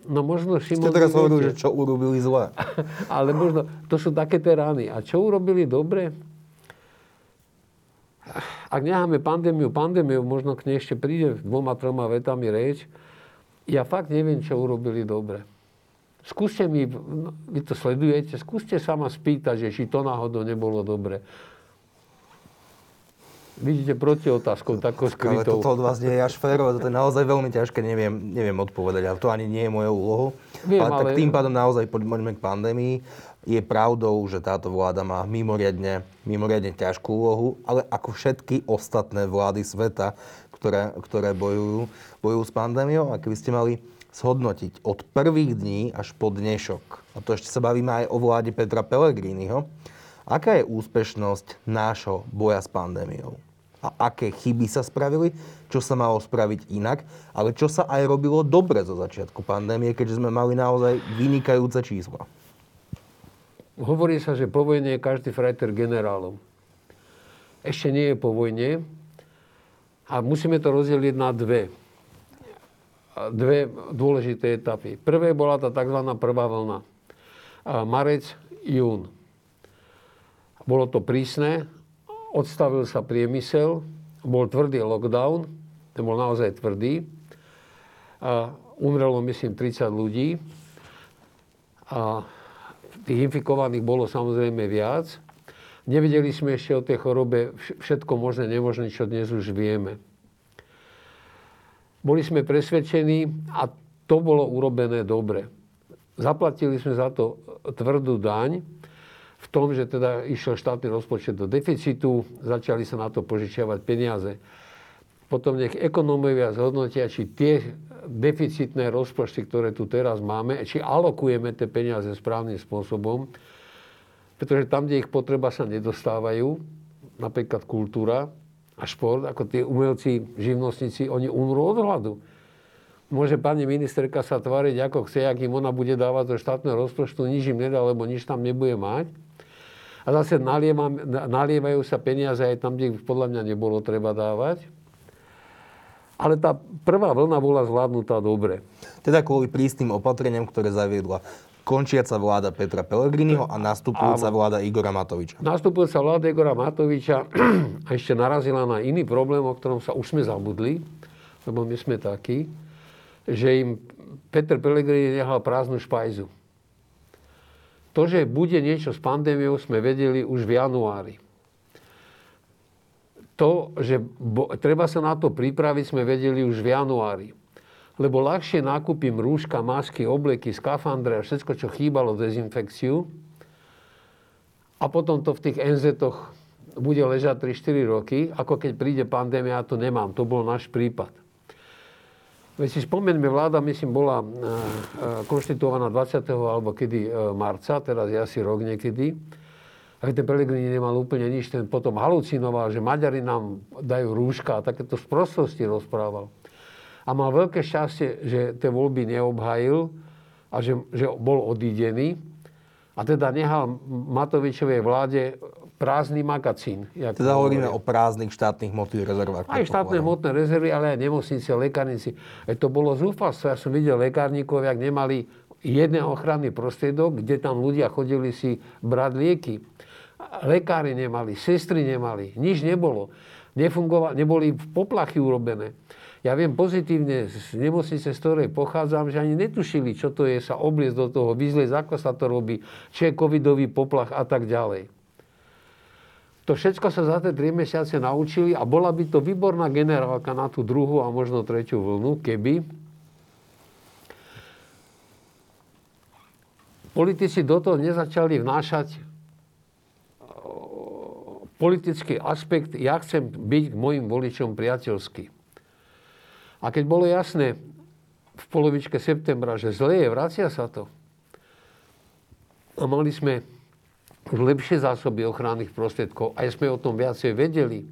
No možno Šimon... Ste teraz hovorili, že čo urobili zle. [laughs] Ale možno, to sú také tie rany. A čo urobili dobre? ak necháme pandémiu, pandémiu, možno k nej ešte príde dvoma, troma vetami reč, ja fakt neviem, čo urobili dobre. Skúste mi, no, vy to sledujete, skúste sa ma spýtať, že či to náhodou nebolo dobre. Vidíte proti otázkou, takou skrytou. Ale toto od vás nie je až férové, to je naozaj veľmi ťažké, neviem, neviem odpovedať, ale to ani nie je moje úlohu. Viem, ale, ale, tak tým pádom naozaj poďme k pandémii. Je pravdou, že táto vláda má mimoriadne, mimoriadne ťažkú úlohu, ale ako všetky ostatné vlády sveta, ktoré, ktoré bojujú, bojujú s pandémiou, a keby ste mali zhodnotiť od prvých dní až po dnešok, a to ešte sa bavíme aj o vláde Petra Pellegriniho, aká je úspešnosť nášho boja s pandémiou? A aké chyby sa spravili, čo sa malo spraviť inak, ale čo sa aj robilo dobre zo začiatku pandémie, keďže sme mali naozaj vynikajúce čísla. Hovorí sa, že po vojne je každý frajter generálom. Ešte nie je po vojne a musíme to rozdeliť na dve. Dve dôležité etapy. Prvé bola tá tzv. prvá vlna. Marec, jún. Bolo to prísne, odstavil sa priemysel, bol tvrdý lockdown, ten bol naozaj tvrdý. A umrelo, myslím, 30 ľudí. A tých infikovaných bolo samozrejme viac. Nevedeli sme ešte o tej chorobe všetko možné, nemožné, čo dnes už vieme. Boli sme presvedčení a to bolo urobené dobre. Zaplatili sme za to tvrdú daň v tom, že teda išiel štátny rozpočet do deficitu, začali sa na to požičiavať peniaze. Potom nech ekonómovia zhodnotia, či tie deficitné rozpočty, ktoré tu teraz máme, či alokujeme tie peniaze správnym spôsobom, pretože tam, kde ich potreba sa nedostávajú, napríklad kultúra a šport, ako tie umelci, živnostníci, oni umrú od hladu. Môže pani ministerka sa tváriť ako chce, ak ona bude dávať do štátneho rozpočtu, nič im nedá, lebo nič tam nebude mať. A zase nalievajú sa peniaze aj tam, kde ich podľa mňa nebolo treba dávať. Ale tá prvá vlna bola zvládnutá dobre. Teda kvôli prísnym opatreniam, ktoré zaviedla končiaca vláda Petra Pellegriniho a nastupujúca Áno. vláda Igora Matoviča. Nastupujúca vláda Igora Matoviča [clears throat] ešte narazila na iný problém, o ktorom sa už sme zabudli, lebo my sme takí, že im Peter Pellegrini nehal prázdnu špajzu. To, že bude niečo s pandémiou, sme vedeli už v januári to, že bo, treba sa na to pripraviť, sme vedeli už v januári. Lebo ľahšie nakúpim rúška, masky, obleky, skafandre a všetko, čo chýbalo dezinfekciu. A potom to v tých NZ-och bude ležať 3-4 roky, ako keď príde pandémia, to nemám. To bol náš prípad. Veď si spomeňme, vláda, myslím, bola e, e, konštituovaná 20. alebo kedy e, marca, teraz je asi rok niekedy. A ten Pelegrini nemal úplne nič, ten potom halucinoval, že Maďari nám dajú rúška a takéto sprostosti rozprával. A mal veľké šťastie, že tie voľby neobhajil a že, že bol odídený. A teda nehal Matovičovej vláde prázdny magazín. Teda hovoríme o prázdnych štátnych hmotných rezervách. Aj štátne hmotné rezervy, ale aj nemocnice, lekárnici. E to bolo zúfalstvo. Ja som videl lekárnikov, jak nemali jeden ochranný prostriedok, kde tam ľudia chodili si brať lieky lekári nemali, sestry nemali, nič nebolo. Nefungovali, neboli poplachy urobené. Ja viem pozitívne z nemocnice, z ktorej pochádzam, že ani netušili, čo to je sa obliecť do toho, vyzliecť, ako sa to robí, čo je covidový poplach a tak ďalej. To všetko sa za tie 3 mesiace naučili a bola by to výborná generálka na tú druhú a možno tretiu vlnu, keby politici do toho nezačali vnášať politický aspekt, ja chcem byť k mojim voličom priateľský. A keď bolo jasné v polovičke septembra, že zle je, vracia sa to. A mali sme lepšie zásoby ochranných prostriedkov, aj sme o tom viacej vedeli,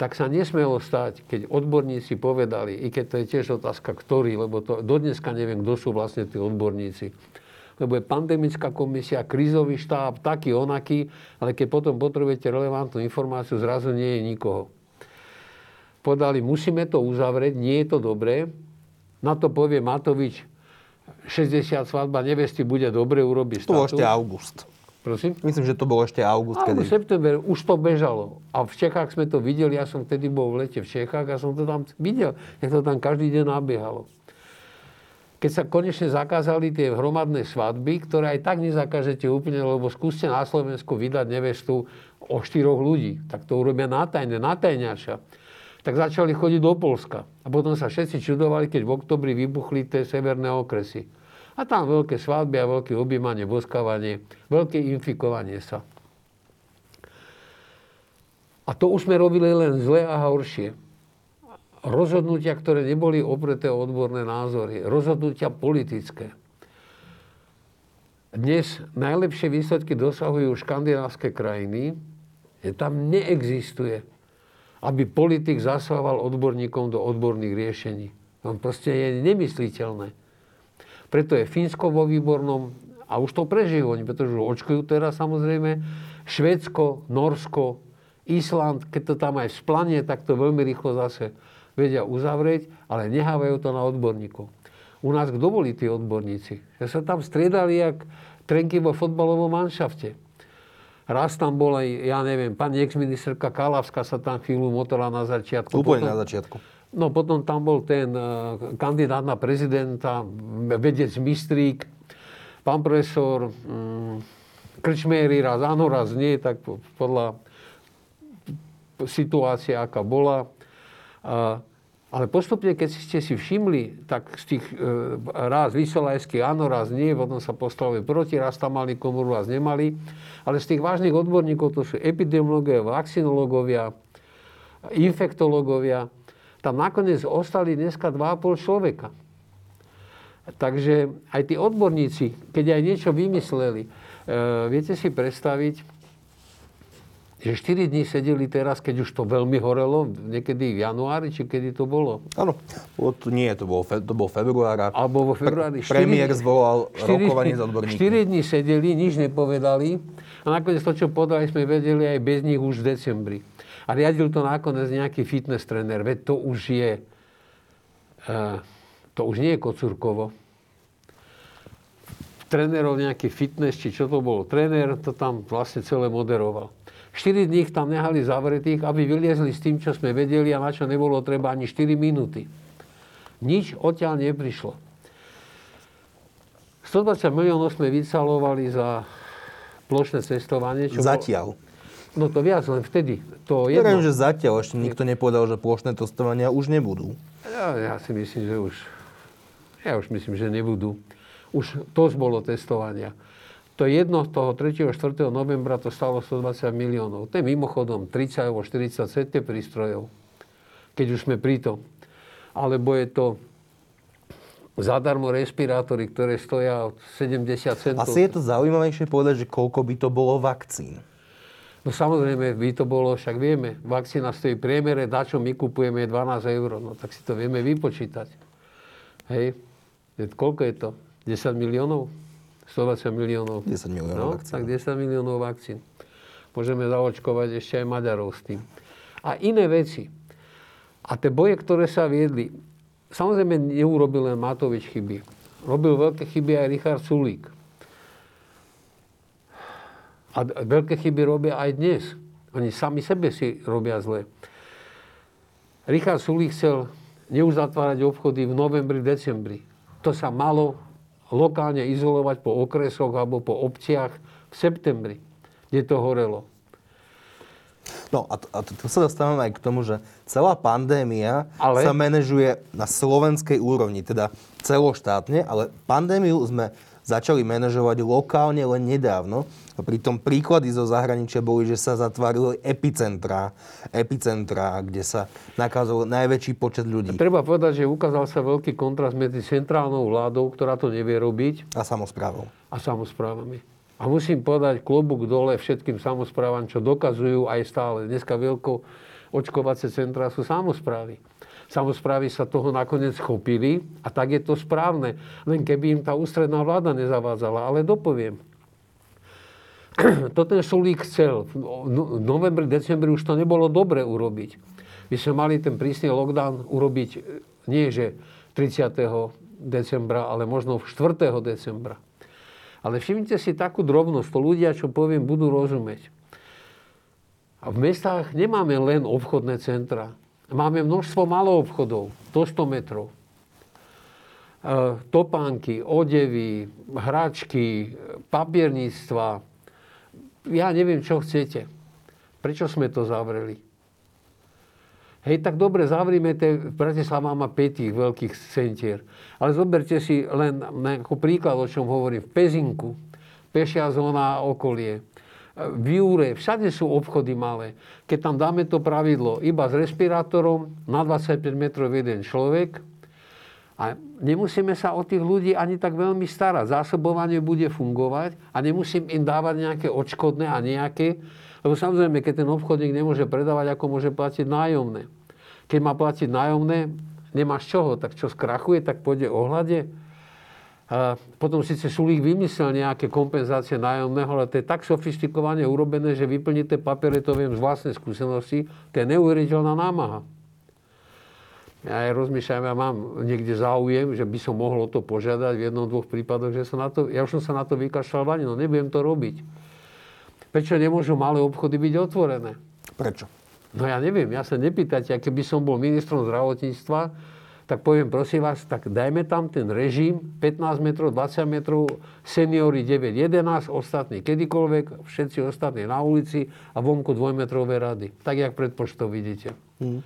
tak sa nesmelo stať, keď odborníci povedali, i keď to je tiež otázka, ktorý, lebo to dodneska neviem, kto sú vlastne tí odborníci, lebo je pandemická komisia, krízový štáb, taký, onaký, ale keď potom potrebujete relevantnú informáciu, zrazu nie je nikoho. Podali, musíme to uzavrieť, nie je to dobré. Na to povie Matovič, 60 svadba nevesty bude dobre urobiť. To bol ešte august. Prosím? Myslím, že to bolo ešte august. Áno, Kedy... september, už to bežalo. A v Čechách sme to videli, ja som vtedy bol v lete v Čechách a som to tam videl, jak to tam každý deň nabiehalo. Keď sa konečne zakázali tie hromadné svadby, ktoré aj tak nezakážete úplne, lebo skúste na Slovensku vydať nevestu o štyroch ľudí. Tak to urobia nátajne, nátajňača. Tak začali chodiť do Polska. A potom sa všetci čudovali, keď v oktobri vybuchli tie severné okresy. A tam veľké svadby a veľké objímanie, boskávanie, veľké infikovanie sa. A to už sme robili len zle a horšie. Rozhodnutia, ktoré neboli opreté o odborné názory. Rozhodnutia politické. Dnes najlepšie výsledky dosahujú škandinávské krajiny, že tam neexistuje, aby politik zasahoval odborníkom do odborných riešení. Tam proste je nemysliteľné. Preto je Fínsko vo výbornom a už to prežijú oni, pretože už očkujú teraz samozrejme. Švedsko, Norsko, Island, keď to tam aj splanie, tak to veľmi rýchlo zase vedia uzavrieť, ale nehávajú to na odborníkov. U nás kto boli tí odborníci? Že sa tam striedali jak trenky vo fotbalovom manšafte. Raz tam bola, ja neviem, pani ex-ministerka Kalavská sa tam chvíľu motorla na začiatku. Úplne Potom, na začiatku. No potom tam bol ten uh, kandidát na prezidenta, vedec Mistrík, pán profesor um, Krčméry raz áno, raz nie, tak podľa situácie, aká bola. Ale postupne, keď ste si všimli, tak z tých e, raz vysolajských áno, raz nie, potom sa postavili proti, raz tam mali komoru, raz nemali. Ale z tých vážnych odborníkov, to sú epidemiológovia, vakcinológovia, infektológovia, tam nakoniec ostali dneska 2,5 človeka. Takže aj tí odborníci, keď aj niečo vymysleli, e, viete si predstaviť, že 4 dní sedeli teraz, keď už to veľmi horelo, niekedy v januári, či kedy to bolo? Áno, nie, to bol, fe, to bol februára. Alebo vo februári. Pre, premiér zvolal 4, rokovanie s odborníkmi. 4 dní sedeli, nič nepovedali a nakoniec to, čo podali, sme vedeli aj bez nich už v decembri. A riadil to nakoniec nejaký fitness tréner. Veď to už je... Uh, to už nie je Kocurkovo. Trénerov nejaký fitness, či čo to bolo. Tréner to tam vlastne celé moderoval. 4 dní tam nehali zavretých, aby vyliezli s tým, čo sme vedeli a na čo nebolo treba ani 4 minúty. Nič odtiaľ neprišlo. 120 miliónov sme vycalovali za plošné cestovanie. Čo Zatiaľ. Bolo, No to viac, len vtedy. To jedno... Neviem, že zatiaľ ešte nikto nepovedal, že plošné testovania už nebudú. Ja, ja si myslím, že už... Ja už myslím, že nebudú. Už to bolo testovania. To jedno toho 3. 4. novembra to stalo 120 miliónov. To je mimochodom 30 alebo 40 CT prístrojov, keď už sme pri tom. Alebo je to zadarmo respirátory, ktoré stoja 70 centov. Asi je to zaujímavejšie povedať, že koľko by to bolo vakcín. No samozrejme, by to bolo, však vieme, vakcína stojí priemere, na čo my kupujeme 12 eur, no tak si to vieme vypočítať. Hej, koľko je to? 10 miliónov? 120 miliónov. 10 miliónov no, vakcín. Tak 10 miliónov vakcín. Môžeme zaočkovať ešte aj Maďarov s tým. A iné veci. A tie boje, ktoré sa viedli, samozrejme neurobil len Matovič chyby. Robil veľké chyby aj Richard Sulík. A veľké chyby robia aj dnes. Oni sami sebe si robia zle. Richard Sulík chcel neuzatvárať obchody v novembri, decembri. To sa malo lokálne izolovať po okresoch alebo po obciach v septembri, kde to horelo. No a, to sa dostávame aj k tomu, že celá pandémia ale... sa manažuje na slovenskej úrovni, teda celoštátne, ale pandémiu sme začali manažovať lokálne len nedávno. A pritom príklady zo zahraničia boli, že sa zatvárili epicentra, epicentra, kde sa nakázal najväčší počet ľudí. Treba povedať, že ukázal sa veľký kontrast medzi centrálnou vládou, ktorá to nevie robiť. A samozprávou. A samozprávami. A musím povedať klobúk dole všetkým samozprávam, čo dokazujú aj stále. Dneska veľko očkovacie centra sú samozprávy. Samozprávy sa toho nakoniec chopili a tak je to správne. Len keby im tá ústredná vláda nezavádzala. Ale dopoviem, [clears throat] to ten Sulík chcel. V novembri, decembri už to nebolo dobre urobiť. My sme mali ten prísny lockdown urobiť nie že 30. decembra, ale možno 4. decembra. Ale všimnite si takú drobnosť, to ľudia, čo poviem, budú rozumieť. A v mestách nemáme len obchodné centra. Máme množstvo malých obchodov, do 100 metrov. E, topánky, odevy, hračky, papierníctva, ja neviem, čo chcete. Prečo sme to zavreli? Hej, tak dobre, zavrime tie, Bratislava má 5 tých veľkých centier. Ale zoberte si len ako príklad, o čom hovorím. V Pezinku, pešia zóna okolie, v Júre, všade sú obchody malé. Keď tam dáme to pravidlo iba s respirátorom, na 25 metrov jeden človek, a nemusíme sa o tých ľudí ani tak veľmi starať. Zásobovanie bude fungovať a nemusím im dávať nejaké odškodné a nejaké, lebo samozrejme, keď ten obchodník nemôže predávať, ako môže platiť nájomné. Keď má platiť nájomné, nemáš čoho, tak čo skrachuje, tak pôjde ohľade. Potom síce Sulík vymyslel nejaké kompenzácie nájomného, ale to je tak sofistikovane urobené, že vyplníte papiere, to viem z vlastnej skúsenosti, to je neuveriteľná námaha ja aj rozmýšľam, ja mám niekde záujem, že by som mohol to požiadať v jednom, dvoch prípadoch, že sa na to, ja už som sa na to vykašľal no nebudem to robiť. Prečo nemôžu malé obchody byť otvorené? Prečo? No ja neviem, ja sa nepýtate, keby som bol ministrom zdravotníctva, tak poviem, prosím vás, tak dajme tam ten režim, 15 metrov, 20 metrov, seniory 9, 11, ostatní kedykoľvek, všetci ostatní na ulici a vonku dvojmetrové rady. Tak, jak pred poštou vidíte. Mm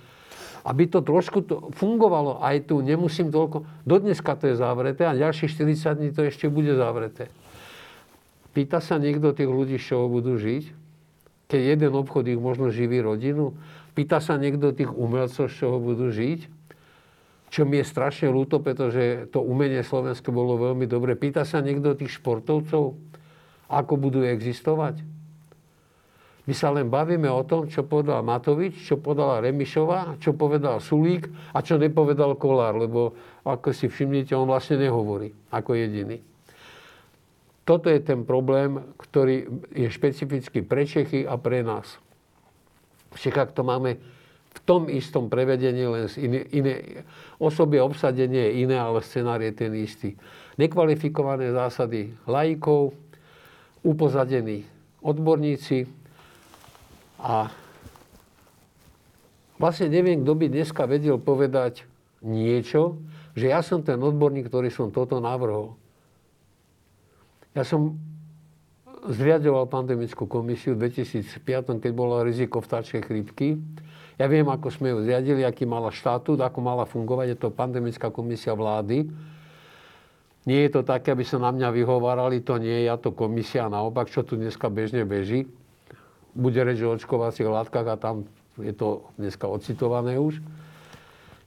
aby to trošku to fungovalo aj tu. Nemusím toľko... Do dneska to je zavreté a ďalších 40 dní to ešte bude zavreté. Pýta sa niekto tých ľudí, z čoho budú žiť? Keď jeden obchod ich možno živí rodinu? Pýta sa niekto tých umelcov, z čoho budú žiť? Čo mi je strašne ľúto, pretože to umenie slovenské bolo veľmi dobre. Pýta sa niekto tých športovcov, ako budú existovať? My sa len bavíme o tom, čo povedal Matovič, čo povedala Remišová, čo povedal Sulík a čo nepovedal Kolár, lebo ako si všimnite, on vlastne nehovorí ako jediný. Toto je ten problém, ktorý je špecifický pre Čechy a pre nás. V Čechách to máme v tom istom prevedení, len z iné, iné osobie obsadenie je iné, ale scenár je ten istý. Nekvalifikované zásady laikov, upozadení odborníci, a vlastne neviem, kto by dneska vedel povedať niečo, že ja som ten odborník, ktorý som toto navrhol. Ja som zriadoval pandemickú komisiu v 2005, keď bolo riziko vtáčej chrípky. Ja viem, ako sme ju zriadili, aký mala štatút, ako mala fungovať. Je to pandemická komisia vlády. Nie je to také, aby sa na mňa vyhovárali, to nie je ja to komisia, naopak, čo tu dneska bežne beží bude reč o očkovacích látkach a tam je to dneska ocitované už.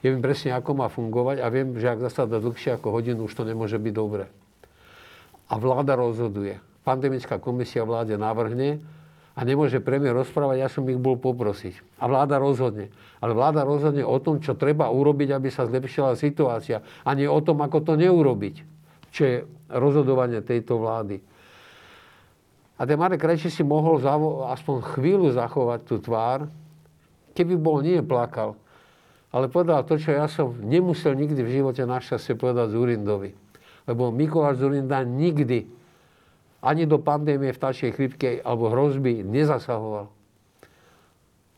Ja viem presne, ako má fungovať a viem, že ak zasadá dlhšie ako hodinu, už to nemôže byť dobre. A vláda rozhoduje. Pandemická komisia vláde navrhne a nemôže premiér rozprávať, ja som ich bol poprosiť. A vláda rozhodne. Ale vláda rozhodne o tom, čo treba urobiť, aby sa zlepšila situácia. A nie o tom, ako to neurobiť. Čo je rozhodovanie tejto vlády. A ten Marek Krajčí si mohol aspoň chvíľu zachovať tú tvár, keby bol nie plakal. Ale povedal to, čo ja som nemusel nikdy v živote našťastie povedať Zurindovi. Lebo Mikuláš Zurinda nikdy ani do pandémie vtáčej chrypky alebo hrozby nezasahoval.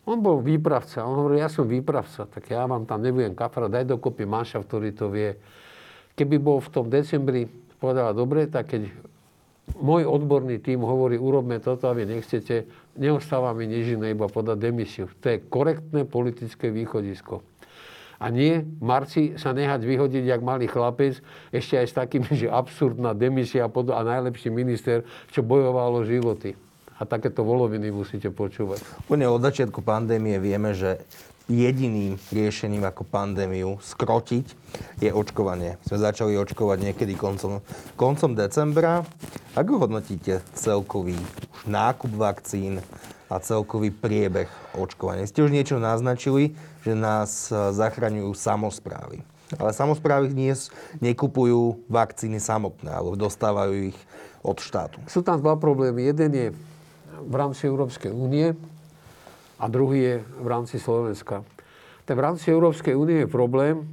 On bol výpravca. On hovoril, ja som výpravca, tak ja vám tam nebudem kafra, daj dokopy manša, ktorý to vie. Keby bol v tom decembri povedal, dobre, tak keď môj odborný tým hovorí, urobme toto a vy nechcete, neostáva mi nič iné, iba podať demisiu. To je korektné politické východisko. A nie marci sa nehať vyhodiť, jak malý chlapec, ešte aj s takým, že absurdná demisia a najlepší minister, čo bojovalo životy. A takéto voloviny musíte počúvať. Úplne od začiatku pandémie vieme, že jediným riešením ako pandémiu skrotiť je očkovanie. Sme začali očkovať niekedy koncom, koncom decembra. Ako hodnotíte celkový nákup vakcín a celkový priebeh očkovania? Ste už niečo naznačili, že nás e, zachraňujú samozprávy. Ale samozprávy nie, nekupujú vakcíny samotné, alebo dostávajú ich od štátu. Sú tam dva problémy. Jeden je v rámci Európskej únie a druhý je v rámci Slovenska. Ten v rámci Európskej únie je problém,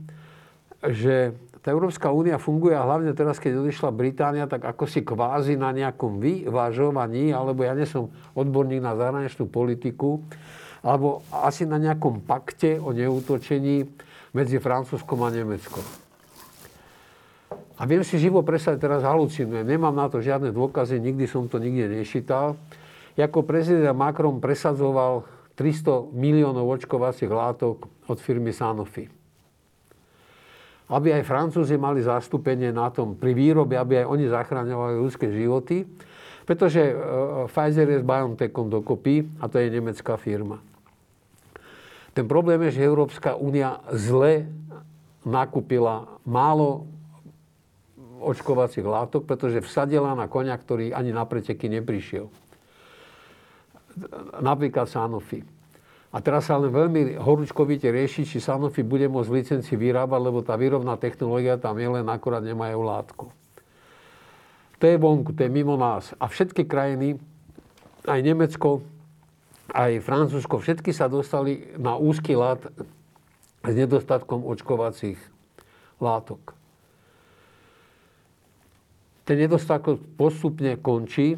že tá Európska únia funguje a hlavne teraz, keď odišla Británia, tak ako si kvázi na nejakom vyvážovaní, alebo ja nie som odborník na zahraničnú politiku, alebo asi na nejakom pakte o neútočení medzi Francúzskom a Nemeckom. A viem si živo predstaviť, teraz halucinujem, nemám na to žiadne dôkazy, nikdy som to nikde nešítal, ako prezident Macron presadzoval 300 miliónov očkovacích látok od firmy Sanofi. Aby aj Francúzi mali zastúpenie na tom pri výrobe, aby aj oni zachraňovali ľudské životy, pretože e, Pfizer je s BioNTechom dokopy a to je nemecká firma. Ten problém je, že Európska únia zle nakúpila málo očkovacích látok, pretože vsadila na konia, ktorý ani na preteky neprišiel napríklad Sanofi. A teraz sa len veľmi horúčkovite rieši, či Sanofi bude môcť licencii vyrábať, lebo tá výrobná technológia tam je, len akorát nemajú látku. To je vonku, to je mimo nás. A všetky krajiny, aj Nemecko, aj Francúzsko, všetky sa dostali na úzky lát s nedostatkom očkovacích látok. Ten nedostatok postupne končí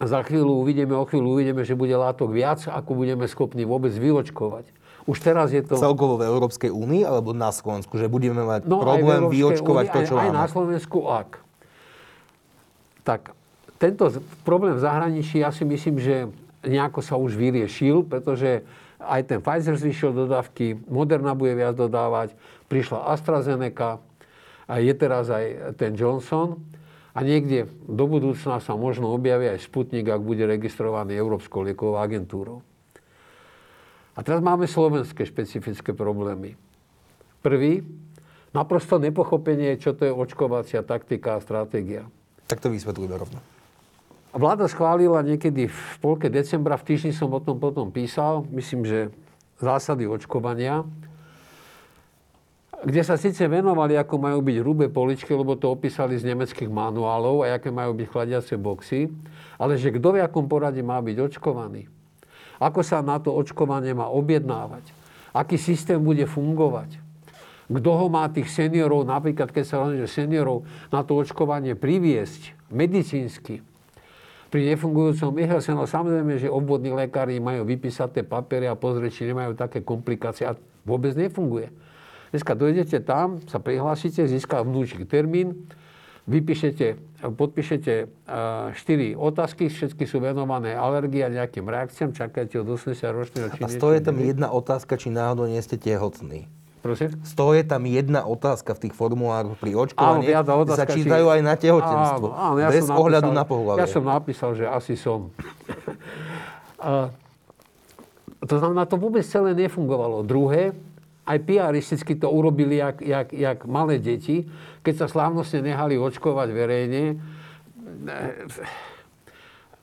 za chvíľu uvidíme, o chvíľu uvidíme, že bude látok viac, ako budeme schopní vôbec vyočkovať. Už teraz je to... Celkovo v Európskej únii alebo na Slovensku, že budeme mať no, problém vyočkovať to, čo aj, máme? Aj na Slovensku, ak. Tak, tento problém v zahraničí, ja si myslím, že nejako sa už vyriešil, pretože aj ten Pfizer zvyšil dodávky, Moderna bude viac dodávať, prišla AstraZeneca, a je teraz aj ten Johnson. A niekde do budúcna sa možno objaví aj Sputnik, ak bude registrovaný Európskou liekovou agentúrou. A teraz máme slovenské špecifické problémy. Prvý, naprosto nepochopenie, čo to je očkovacia taktika a stratégia. Tak to vysvetlíme rovno. Vláda schválila niekedy v polke decembra, v týždni som o tom potom písal, myslím, že zásady očkovania kde sa síce venovali, ako majú byť hrubé poličky, lebo to opísali z nemeckých manuálov a aké majú byť chladiace boxy, ale že kto v akom poradí má byť očkovaný. Ako sa na to očkovanie má objednávať. Aký systém bude fungovať. Kto ho má tých seniorov, napríklad keď sa hovorí, že seniorov na to očkovanie priviesť medicínsky, pri nefungujúcom IHS, no samozrejme, že obvodní lekári majú vypísať tie papiere a pozrieť, či nemajú také komplikácie a vôbec nefunguje. Dneska dojdete tam, sa prihlásite, získa vnúčik termín, vypíšete, podpíšete 4 otázky, všetky sú venované alergii a nejakým reakciám, čakáte od 80 ročného či A z toho je tam jedna otázka, či náhodou nie ste tehotní. Prosím? Z toho je tam jedna otázka v tých formulároch pri očkovaní, áno, otázka, sa čítajú či... aj na tehotenstvo. Áno, áno, ja bez som ohľadu napísal, na pohľavie. Ja som napísal, že asi som. [laughs] a, to znamená, to vôbec celé nefungovalo. Druhé, aj piaristicky to urobili jak, jak, jak malé deti, keď sa slávnostne nehali očkovať verejne,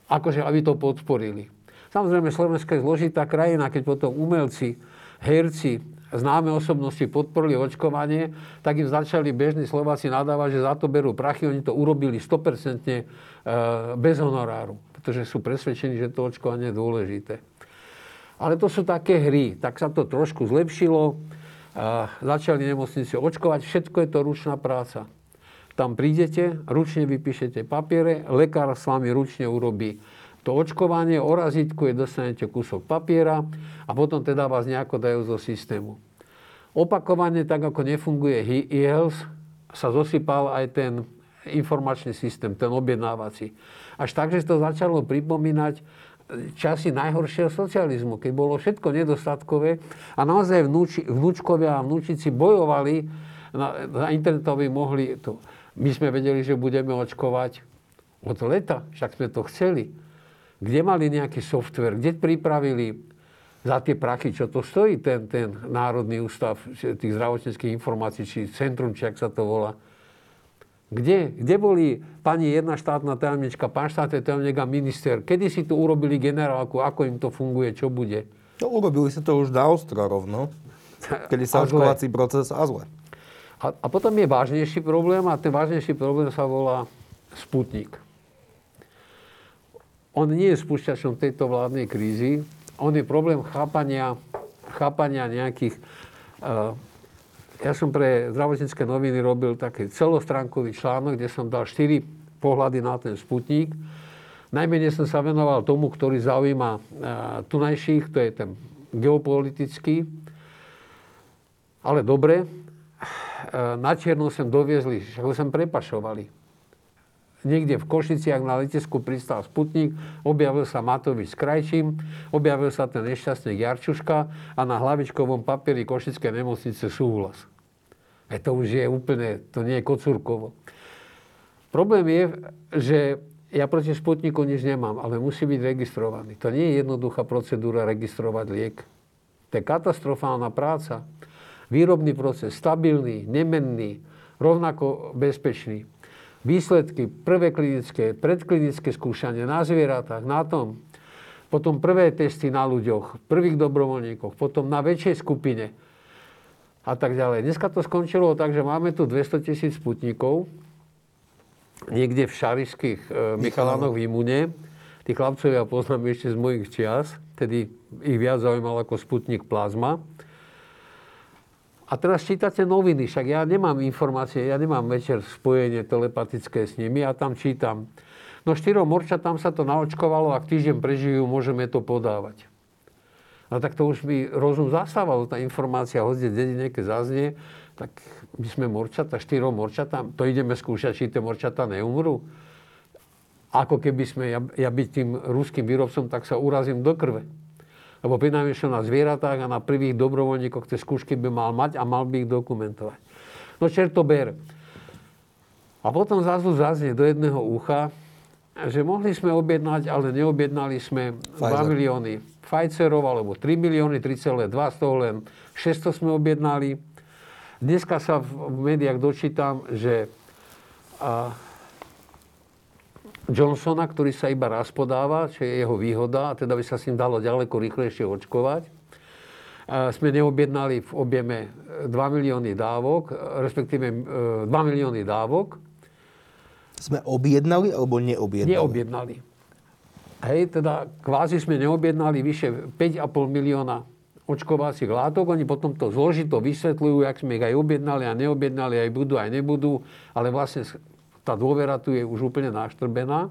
akože aby to podporili. Samozrejme, Slovenska je zložitá krajina, keď potom umelci, herci, známe osobnosti podporili očkovanie, tak im začali bežní Slováci nadávať, že za to berú prachy. Oni to urobili 100% e, bez honoráru, pretože sú presvedčení, že to očkovanie je dôležité. Ale to sú také hry. Tak sa to trošku zlepšilo. A začali nemocnice očkovať. Všetko je to ručná práca. Tam prídete, ručne vypíšete papiere, lekár s vami ručne urobí to očkovanie, o razítku je dostanete kúsok papiera a potom teda vás nejako dajú zo systému. Opakovane, tak ako nefunguje e-health, sa zosypal aj ten informačný systém, ten objednávací. Až tak, že to začalo pripomínať časy najhoršieho socializmu, keď bolo všetko nedostatkové a naozaj vnúči, vnúčkovia a vnúčici bojovali na, na internetovi mohli to. My sme vedeli, že budeme očkovať od leta, však sme to chceli. Kde mali nejaký software, kde pripravili za tie prachy, čo to stojí, ten, ten Národný ústav tých zdravotníckých informácií, či centrum, či ak sa to volá. Kde? Kde boli pani jedna štátna tajomnička, pán štátny tajomník a minister? Kedy si tu urobili generálku? Ako im to funguje? Čo bude? No, urobili sa to už na ostro rovno. Kedy sa očkovací proces a zle. A, a potom je vážnejší problém a ten vážnejší problém sa volá Sputnik. On nie je spúšťačom tejto vládnej krízy, on je problém chápania, chápania nejakých... Uh, ja som pre zdravotnícke noviny robil taký celostránkový článok, kde som dal štyri pohľady na ten sputník. Najmenej som sa venoval tomu, ktorý zaujíma uh, tunajších, to je ten geopolitický. Ale dobre, uh, na čiernu sem doviezli, ho sem prepašovali niekde v Košiciach na letisku pristal Sputnik, objavil sa Matovič s Krajčím, objavil sa ten nešťastný Jarčuška a na hlavičkovom papieri Košickej nemocnice súhlas. E to už je úplne, to nie je kocúrkovo. Problém je, že ja proti Sputniku nič nemám, ale musí byť registrovaný. To nie je jednoduchá procedúra registrovať liek. To je katastrofálna práca. Výrobný proces, stabilný, nemenný, rovnako bezpečný výsledky, prvé klinické, predklinické skúšanie na zvieratách, na tom, potom prvé testy na ľuďoch, prvých dobrovoľníkoch, potom na väčšej skupine a tak ďalej. Dneska to skončilo tak, že máme tu 200 tisíc sputníkov, niekde v šarišských e, Michalánoch v Imune. Tí chlapcovia poznám ešte z mojich čias, tedy ich viac zaujímal ako sputnik plazma. A teraz čítate noviny, však ja nemám informácie, ja nemám večer spojenie telepatické s nimi a tam čítam. No štyrom morčatám sa to naočkovalo, ak týždeň prežijú, môžeme to podávať. No tak to už mi rozum zastával, tá informácia, hoď dedine, keď zaznie, tak my sme morčata, štyrom morčatám, to ideme skúšať, či tie morčatá neumrú. Ako keby sme, ja, ja byť tým ruským výrobcom, tak sa urazím do krve. Lebo prinajmenšom na zvieratách a na prvých dobrovoľníkoch tie skúšky by mal mať a mal by ich dokumentovať. No čert to ber. A potom zrazu zaznie do jedného ucha, že mohli sme objednať, ale neobjednali sme Pfizer. 2 milióny Pfizerov, alebo 3 milióny, 3,2, z toho len 600 sme objednali. Dneska sa v médiách dočítam, že Johnsona, ktorý sa iba raz podáva, čo je jeho výhoda, a teda by sa s ním dalo ďaleko rýchlejšie očkovať. Sme neobjednali v objeme 2 milióny dávok, respektíve 2 e, milióny dávok. Sme objednali alebo neobjednali? Neobjednali. Hej, teda kvázi sme neobjednali vyše 5,5 milióna očkovacích látok. Oni potom to zložito vysvetľujú, jak sme ich aj objednali a neobjednali, aj budú, aj nebudú. Ale vlastne tá dôvera tu je už úplne naštrbená.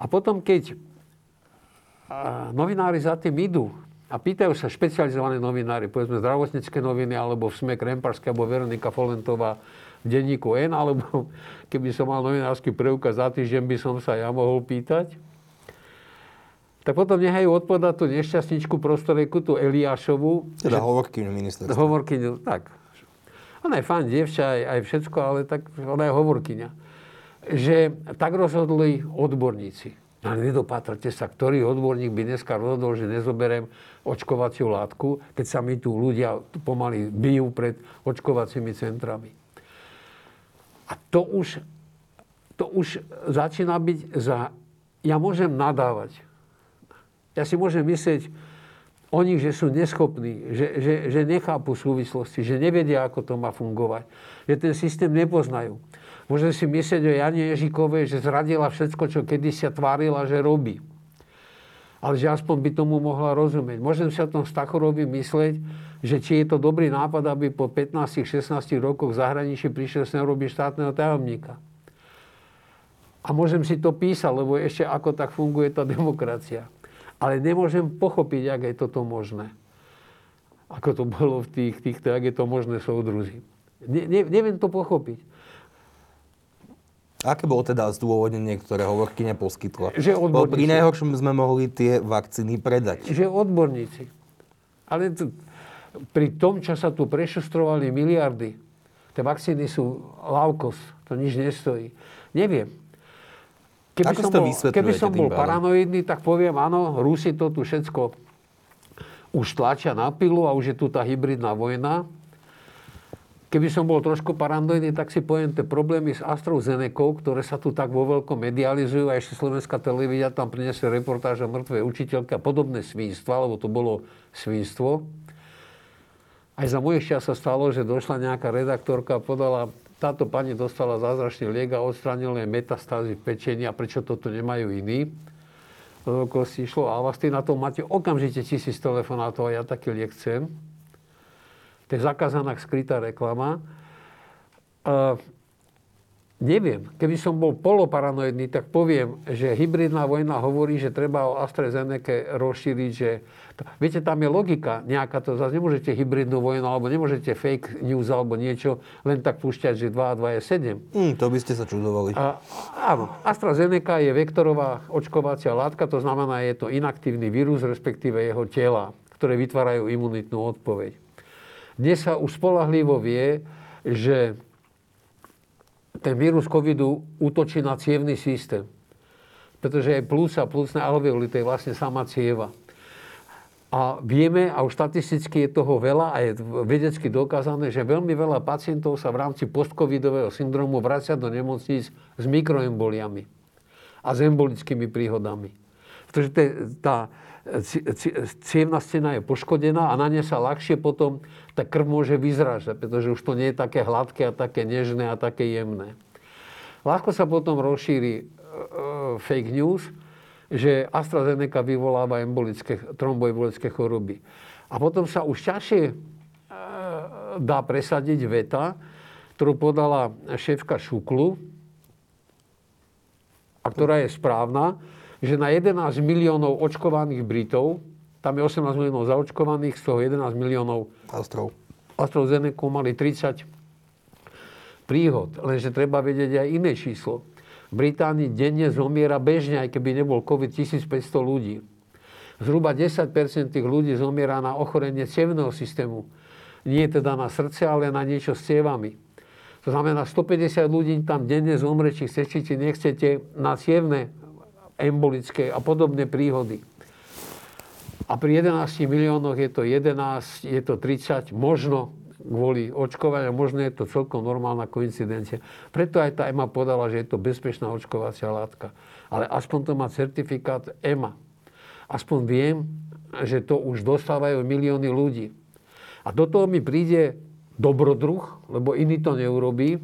A potom, keď novinári za tým idú a pýtajú sa špecializované novinári, povedzme zdravotnícke noviny, alebo v SME Kremparské, alebo Veronika Folentová v denníku N, alebo [laughs] keby som mal novinársky preukaz za týždeň, by som sa ja mohol pýtať. Tak potom nehajú odpovedať tú nešťastničku prostorejku, tú Eliášovu. Teda že... hovorkyňu ministerstva. Hovorkyňu, tak. Ona je fajn dievča, aj, aj všetko, ale tak ona je hovorkyňa. Že tak rozhodli odborníci. Ale nedopatrte sa, ktorý odborník by dneska rozhodol, že nezoberiem očkovaciu látku, keď sa mi tu ľudia pomaly bijú pred očkovacími centrami. A to už, to už začína byť za... Ja môžem nadávať. Ja si môžem myslieť, o nich, že sú neschopní, že, že, že nechápu súvislosti, že nevedia, ako to má fungovať, že ten systém nepoznajú. Môžem si myslieť o Jane Ježikovej, že zradila všetko, čo kedysi sa tvárila, že robí. Ale že aspoň by tomu mohla rozumieť. Môžem si o tom Stachorovi myslieť, že či je to dobrý nápad, aby po 15-16 rokoch v zahraničí prišiel sem robiť štátneho tajomníka. A môžem si to písať, lebo ešte ako tak funguje tá demokracia. Ale nemôžem pochopiť, ak je toto možné. Ako to bolo v tých, týchto, ak je to možné, súdruzi. Ne, ne, neviem to pochopiť. Aké bolo teda zdôvodnenie, ktoré hovorky neposkytla? Že odborníci. pri najhoršom sme mohli tie vakcíny predať. Že odborníci. Ale to, pri tom, čo sa tu prešustrovali miliardy, tie vakcíny sú cost, to nič nestojí. Neviem. Keby Ako som to bol, keby som bol paranoidný, tak poviem, áno, Rusi to tu všetko už tlačia na pilu a už je tu tá hybridná vojna. Keby som bol trošku paranoidný, tak si poviem tie problémy s AstraZeneca, ktoré sa tu tak vo veľkom medializujú a ešte slovenská televízia tam priniesie reportáž o mŕtvej učiteľke a podobné svinstva, lebo to bolo svinstvo. Aj za moje šťa sa stalo, že došla nejaká redaktorka a podala, táto pani dostala zázračný liek a odstránil jej metastázy v pečení a prečo toto nemajú iní. Do kosti išlo a vás na to máte okamžite tisíc telefonátov a ja taký liek chcem. To je zakázaná skrytá reklama. Uh, neviem, keby som bol poloparanoidný, tak poviem, že hybridná vojna hovorí, že treba o AstraZeneca rozšíriť, že... Viete, tam je logika nejaká, to zase nemôžete hybridnú vojnu, alebo nemôžete fake news alebo niečo len tak púšťať, že 2 a 2 je 7. Hm, to by ste sa čudovali. A, áno, AstraZeneca je vektorová očkovacia látka, to znamená, je to inaktívny vírus, respektíve jeho tela, ktoré vytvárajú imunitnú odpoveď. Dnes sa už spolahlivo vie, že ten vírus covidu útočí na cievný systém. Pretože je plúca, plúcne alveoly, to je vlastne sama cieva. A vieme, a už štatisticky je toho veľa a je vedecky dokázané, že veľmi veľa pacientov sa v rámci postcovidového syndromu vracia do nemocníc s mikroemboliami a s embolickými príhodami. Pretože tá, cievna stena je poškodená a na ne sa ľahšie potom tá krv môže vyzrážať, pretože už to nie je také hladké a také nežné a také jemné. Ľahko sa potom rozšíri e, fake news, že AstraZeneca vyvoláva embolické, tromboembolické choroby. A potom sa už ťažšie e, dá presadiť veta, ktorú podala šéfka Šuklu, a ktorá je správna, že na 11 miliónov očkovaných Britov, tam je 18 miliónov zaočkovaných, z toho 11 miliónov Astrov. AstraZeneca mali 30 príhod. Lenže treba vedieť aj iné číslo. V Británii denne zomiera bežne, aj keby nebol COVID, 1500 ľudí. Zhruba 10% tých ľudí zomiera na ochorenie cievného systému. Nie teda na srdce, ale na niečo s cievami. To znamená, 150 ľudí tam denne zomre, či chcete, či nechcete, na cievne embolické a podobné príhody. A pri 11 miliónoch je to 11, je to 30, možno kvôli očkovaniu, možno je to celkom normálna koincidencia. Preto aj tá EMA podala, že je to bezpečná očkovacia látka. Ale aspoň to má certifikát EMA. Aspoň viem, že to už dostávajú milióny ľudí. A do toho mi príde dobrodruh, lebo iný to neurobí.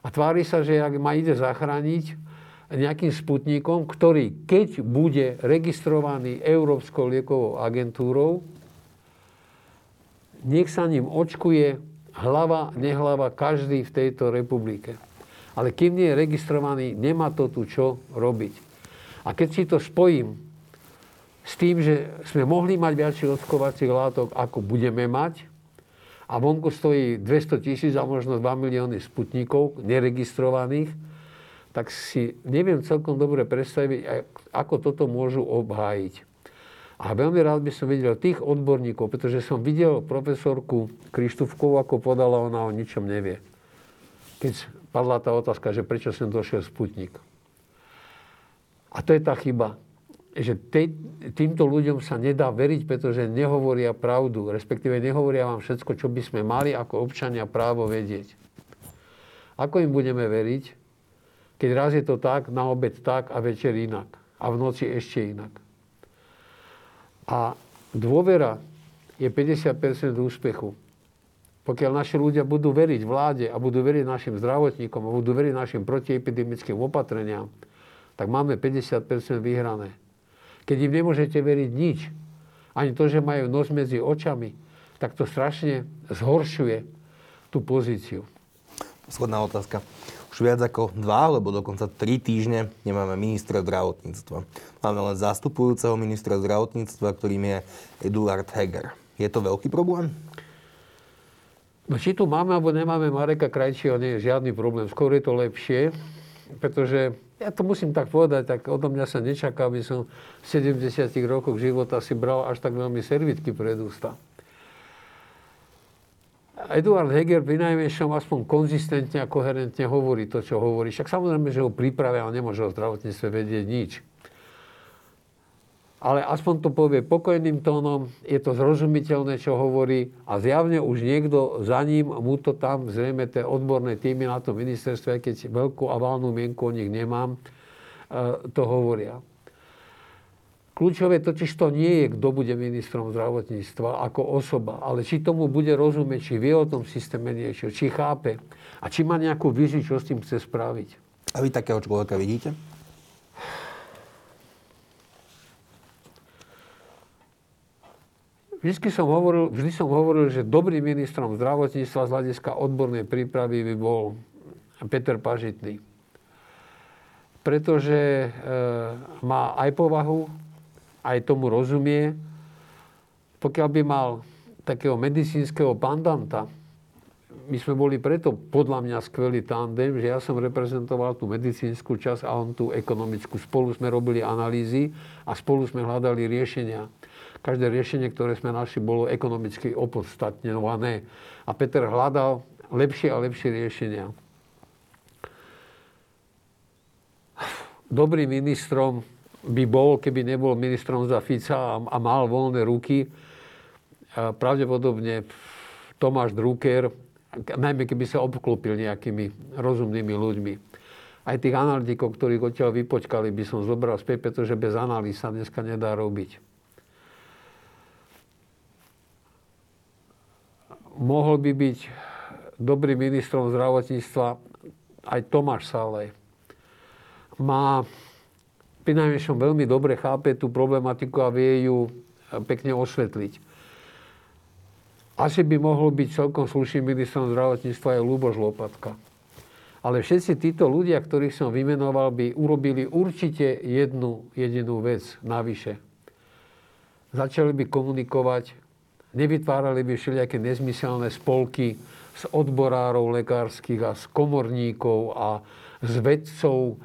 A tvári sa, že ak ma ide zachrániť, nejakým sputníkom, ktorý keď bude registrovaný Európskou liekovou agentúrou, nech sa ním očkuje hlava, nehlava každý v tejto republike. Ale kým nie je registrovaný, nemá to tu čo robiť. A keď si to spojím s tým, že sme mohli mať viacej očkovacích látok, ako budeme mať, a vonku stojí 200 tisíc a možno 2 milióny sputníkov neregistrovaných, tak si neviem celkom dobre predstaviť, ako toto môžu obhájiť. A veľmi rád by som videl tých odborníkov, pretože som videl profesorku Krištúfkovú, ako podala, ona o ničom nevie. Keď padla tá otázka, že prečo sem došiel Sputnik. A to je tá chyba, že tej, týmto ľuďom sa nedá veriť, pretože nehovoria pravdu, respektíve nehovoria vám všetko, čo by sme mali ako občania právo vedieť. Ako im budeme veriť, keď raz je to tak, na obed tak a večer inak. A v noci ešte inak. A dôvera je 50% úspechu. Pokiaľ naši ľudia budú veriť vláde a budú veriť našim zdravotníkom a budú veriť našim protiepidemickým opatreniam, tak máme 50% vyhrané. Keď im nemôžete veriť nič, ani to, že majú nos medzi očami, tak to strašne zhoršuje tú pozíciu. Posledná otázka. Už viac ako dva, alebo dokonca tri týždne nemáme ministra zdravotníctva. Máme len zastupujúceho ministra zdravotníctva, ktorým je Eduard Heger. Je to veľký problém? No, či tu máme alebo nemáme Mareka Krajčího, nie je žiadny problém. Skôr je to lepšie, pretože ja to musím tak povedať, tak odo mňa sa nečaká, aby som v 70 rokoch života si bral až tak veľmi servitky pred ústa. Eduard Heger pri najmenšom aspoň konzistentne a koherentne hovorí to, čo hovorí. Však samozrejme, že ho pripravia, ale nemôže o zdravotníctve vedieť nič. Ale aspoň to povie pokojným tónom, je to zrozumiteľné, čo hovorí a zjavne už niekto za ním, mu to tam, zrejme tie odborné týmy na tom ministerstve, keď veľkú a mienku o nich nemám, e, to hovoria. Kľúčové totiž to nie je, kto bude ministrom zdravotníctva ako osoba, ale či tomu bude rozumieť, či vie o tom systéme niečo, či chápe a či má nejakú víziu, čo s tým chce spraviť. A vy takého človeka vidíte? Vždy som, hovoril, vždy som hovoril, že dobrým ministrom zdravotníctva z hľadiska odbornej prípravy by bol Peter Pažitný. Pretože e, má aj povahu, aj tomu rozumie. Pokiaľ by mal takého medicínskeho pandanta, my sme boli preto podľa mňa skvelý tandem, že ja som reprezentoval tú medicínsku časť a on tú ekonomickú. Spolu sme robili analýzy a spolu sme hľadali riešenia. Každé riešenie, ktoré sme našli, bolo ekonomicky opodstatňované. A Peter hľadal lepšie a lepšie riešenia. Dobrým ministrom by bol, keby nebol ministrom za Fica a, a mal voľné ruky. A pravdepodobne Tomáš Drucker, najmä keby sa obklopil nejakými rozumnými ľuďmi. Aj tých analytikov, ktorých odtiaľ vypočkali, by som zobral späť, pretože bez analýz sa dneska nedá robiť. Mohol by byť dobrým ministrom zdravotníctva aj Tomáš Salej. Má pri veľmi dobre chápe tú problematiku a vie ju e, pekne osvetliť. Asi by mohol byť celkom slušným ministrom zdravotníctva aj Luboš Lopatka. Ale všetci títo ľudia, ktorých som vymenoval, by urobili určite jednu jedinú vec navyše. Začali by komunikovať, nevytvárali by všelijaké nezmyselné spolky z odborárov lekárskych a z komorníkov a z vedcov,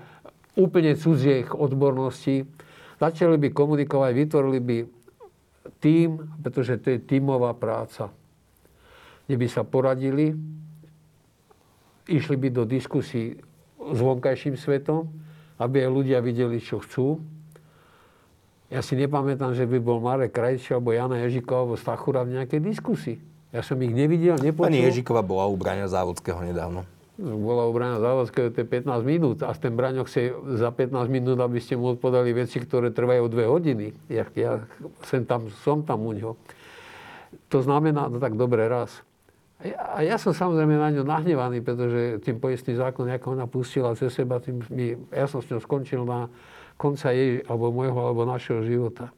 úplne cudziech odborností, začali by komunikovať, vytvorili by tým, pretože to je tímová práca, kde by sa poradili, išli by do diskusí s vonkajším svetom, aby aj ľudia videli, čo chcú. Ja si nepamätám, že by bol Marek Krajčí alebo Jana Ježiková alebo Stachura v nejakej diskusii. Ja som ich nevidel, nepočul. Pani Ježiková bola u Braňa Závodského nedávno bola obrana Závodského, to je 15 minút a ten braňok si za 15 minút, aby ste mu odpovedali veci, ktoré trvajú 2 hodiny. Ja, ja sem tam, som tam u ňoho. To znamená, no tak dobre, raz. A ja, a ja som samozrejme na ňu nahnevaný, pretože tým poistný zákon, ako ona pustila cez seba, tým mi, ja som s ňou skončil na konca jej, alebo môjho, alebo našeho života.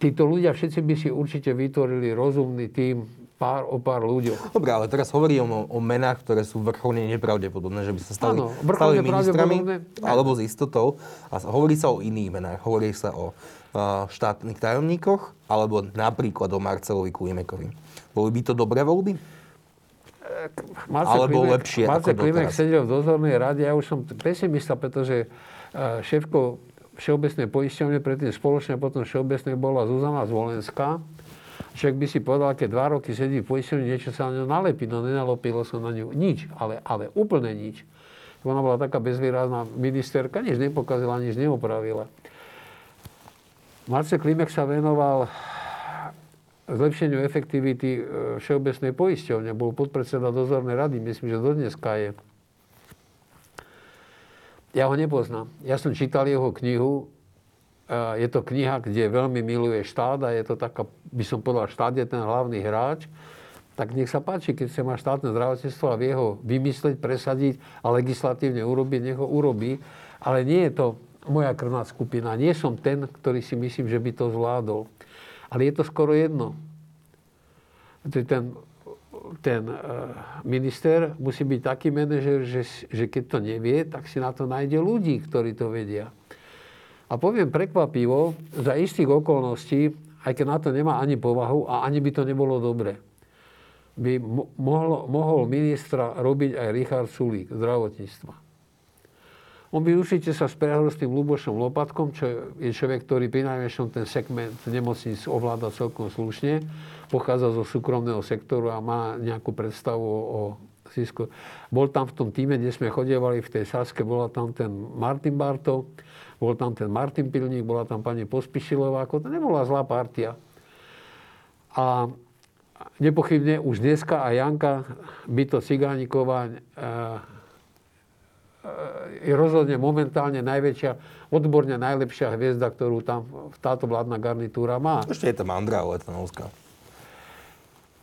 Títo ľudia všetci by si určite vytvorili rozumný tým, pár, o pár ľuďoch. Dobre, ale teraz hovorím o, o menách, ktoré sú vrcholne nepravdepodobné, že by sa stali, ano, stali ministrami, alebo s istotou. A hovorí sa o iných menách. Hovorí sa o uh, štátnych tajomníkoch, alebo napríklad o Marcelovi Klimekovi. Boli by to dobré voľby? Marce alebo Klimek, lepšie Marce ako Klimek sedel v dozornej rade, ja už som pesimista, pretože šéfko Všeobecnej poisťovne, predtým spoločne, potom Všeobecnej bola Zuzana Zvolenská Však by si povedal, keď dva roky sedí v poisťovni, niečo sa na ňu nalepí. No nenalopilo sa na ňu nič, ale, ale úplne nič. Ona bola taká bezvýrazná ministerka, nič nepokazila, nič neopravila. Marce Klimek sa venoval zlepšeniu efektivity e, Všeobecnej poisťovne. Bol podpredseda dozornej rady, myslím, že do dneska je. Ja ho nepoznám. Ja som čítal jeho knihu je to kniha, kde veľmi miluje štát a je to taká, by som povedal, štát je ten hlavný hráč, tak nech sa páči, keď sa má štátne zdravotníctvo a vie ho vymysleť, presadiť a legislatívne urobiť, nech ho urobí. Ale nie je to moja krvná skupina. Nie som ten, ktorý si myslím, že by to zvládol. Ale je to skoro jedno. Ten, ten e, minister musí byť taký manažer, že, že keď to nevie, tak si na to nájde ľudí, ktorí to vedia. A poviem prekvapivo, za istých okolností, aj keď na to nemá ani povahu a ani by to nebolo dobre, by mohol ministra robiť aj Richard Sulík, zdravotníctva. On by určite sa spriahol s tým Lubošom Lopatkom, čo je človek, ktorý pri najväčšom ten segment nemocníc ovláda celkom slušne, pochádza zo súkromného sektoru a má nejakú predstavu o zisku. Bol tam v tom týme, kde sme chodievali v tej Saske, bola tam ten Martin Bartov, bol tam ten Martin Pilník, bola tam pani Pospišilová, ako to nebola zlá partia. A nepochybne už dneska aj Janka Byto Cigániková E, je rozhodne momentálne najväčšia, odborne najlepšia hviezda, ktorú tam táto vládna garnitúra má. Ešte je tam Andrea Letanovská.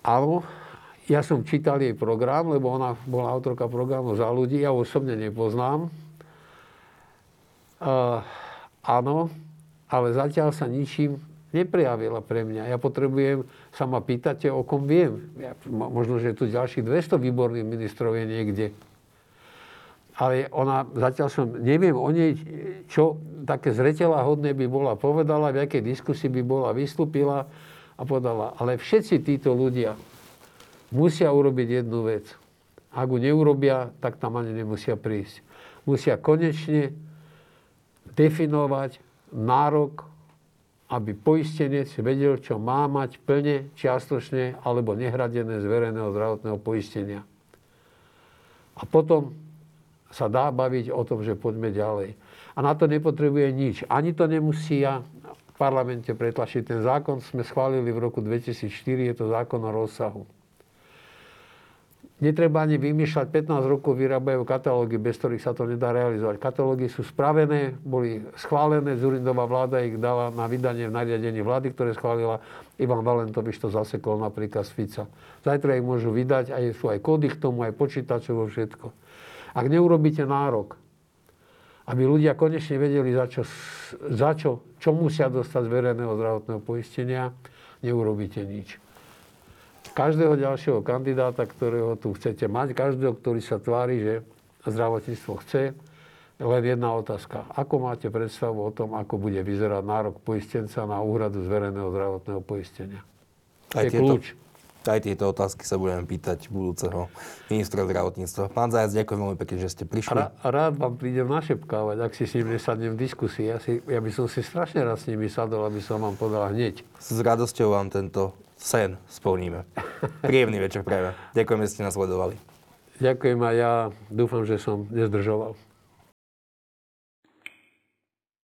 Áno, ja som čítal jej program, lebo ona bola autorka programu za ľudí, ja osobne nepoznám. Uh, áno, ale zatiaľ sa ničím neprejavila pre mňa. Ja potrebujem, sa ma pýtate, o kom viem. Ja, možno, že tu ďalších 200 výborných ministrov je niekde ale ona, zatiaľ som, neviem o nej, čo také zretela hodné by bola povedala, v akej diskusii by bola vystúpila a povedala, ale všetci títo ľudia musia urobiť jednu vec. Ak ju neurobia, tak tam ani nemusia prísť. Musia konečne definovať nárok, aby poistenec vedel, čo má mať plne, čiastočne alebo nehradené z verejného zdravotného poistenia. A potom sa dá baviť o tom, že poďme ďalej. A na to nepotrebuje nič. Ani to nemusia v parlamente pretlačiť. Ten zákon sme schválili v roku 2004, je to zákon o rozsahu. Netreba ani vymýšľať, 15 rokov vyrábajú katalógy, bez ktorých sa to nedá realizovať. Katalógy sú spravené, boli schválené, Zurindová vláda ich dala na vydanie v nariadení vlády, ktoré schválila. Ivan Valentovič to zasekol napríklad z Fica. Zajtra ich môžu vydať, aj sú aj kódy k tomu, aj počítačovo, všetko. Ak neurobíte nárok, aby ľudia konečne vedeli, za čo, za čo, čo musia dostať z verejného zdravotného poistenia, neurobíte nič. Každého ďalšieho kandidáta, ktorého tu chcete mať, každého, ktorý sa tvári, že zdravotníctvo chce, len jedna otázka. Ako máte predstavu o tom, ako bude vyzerať nárok poistenca na úhradu z verejného zdravotného poistenia? To je kľúč. Aj tieto otázky sa budeme pýtať budúceho ministra zdravotníctva. Pán Zajac, ďakujem veľmi pekne, že ste prišli. Rá, rád vám prídem našepkávať, ak si s ním nesadnem v diskusii. Ja, si, ja by som si strašne rád s nimi sadol, aby som vám podal hneď. S radosťou vám tento sen splníme. Príjemný večer práve. Ďakujem, že ste nás sledovali. Ďakujem a ja dúfam, že som nezdržoval.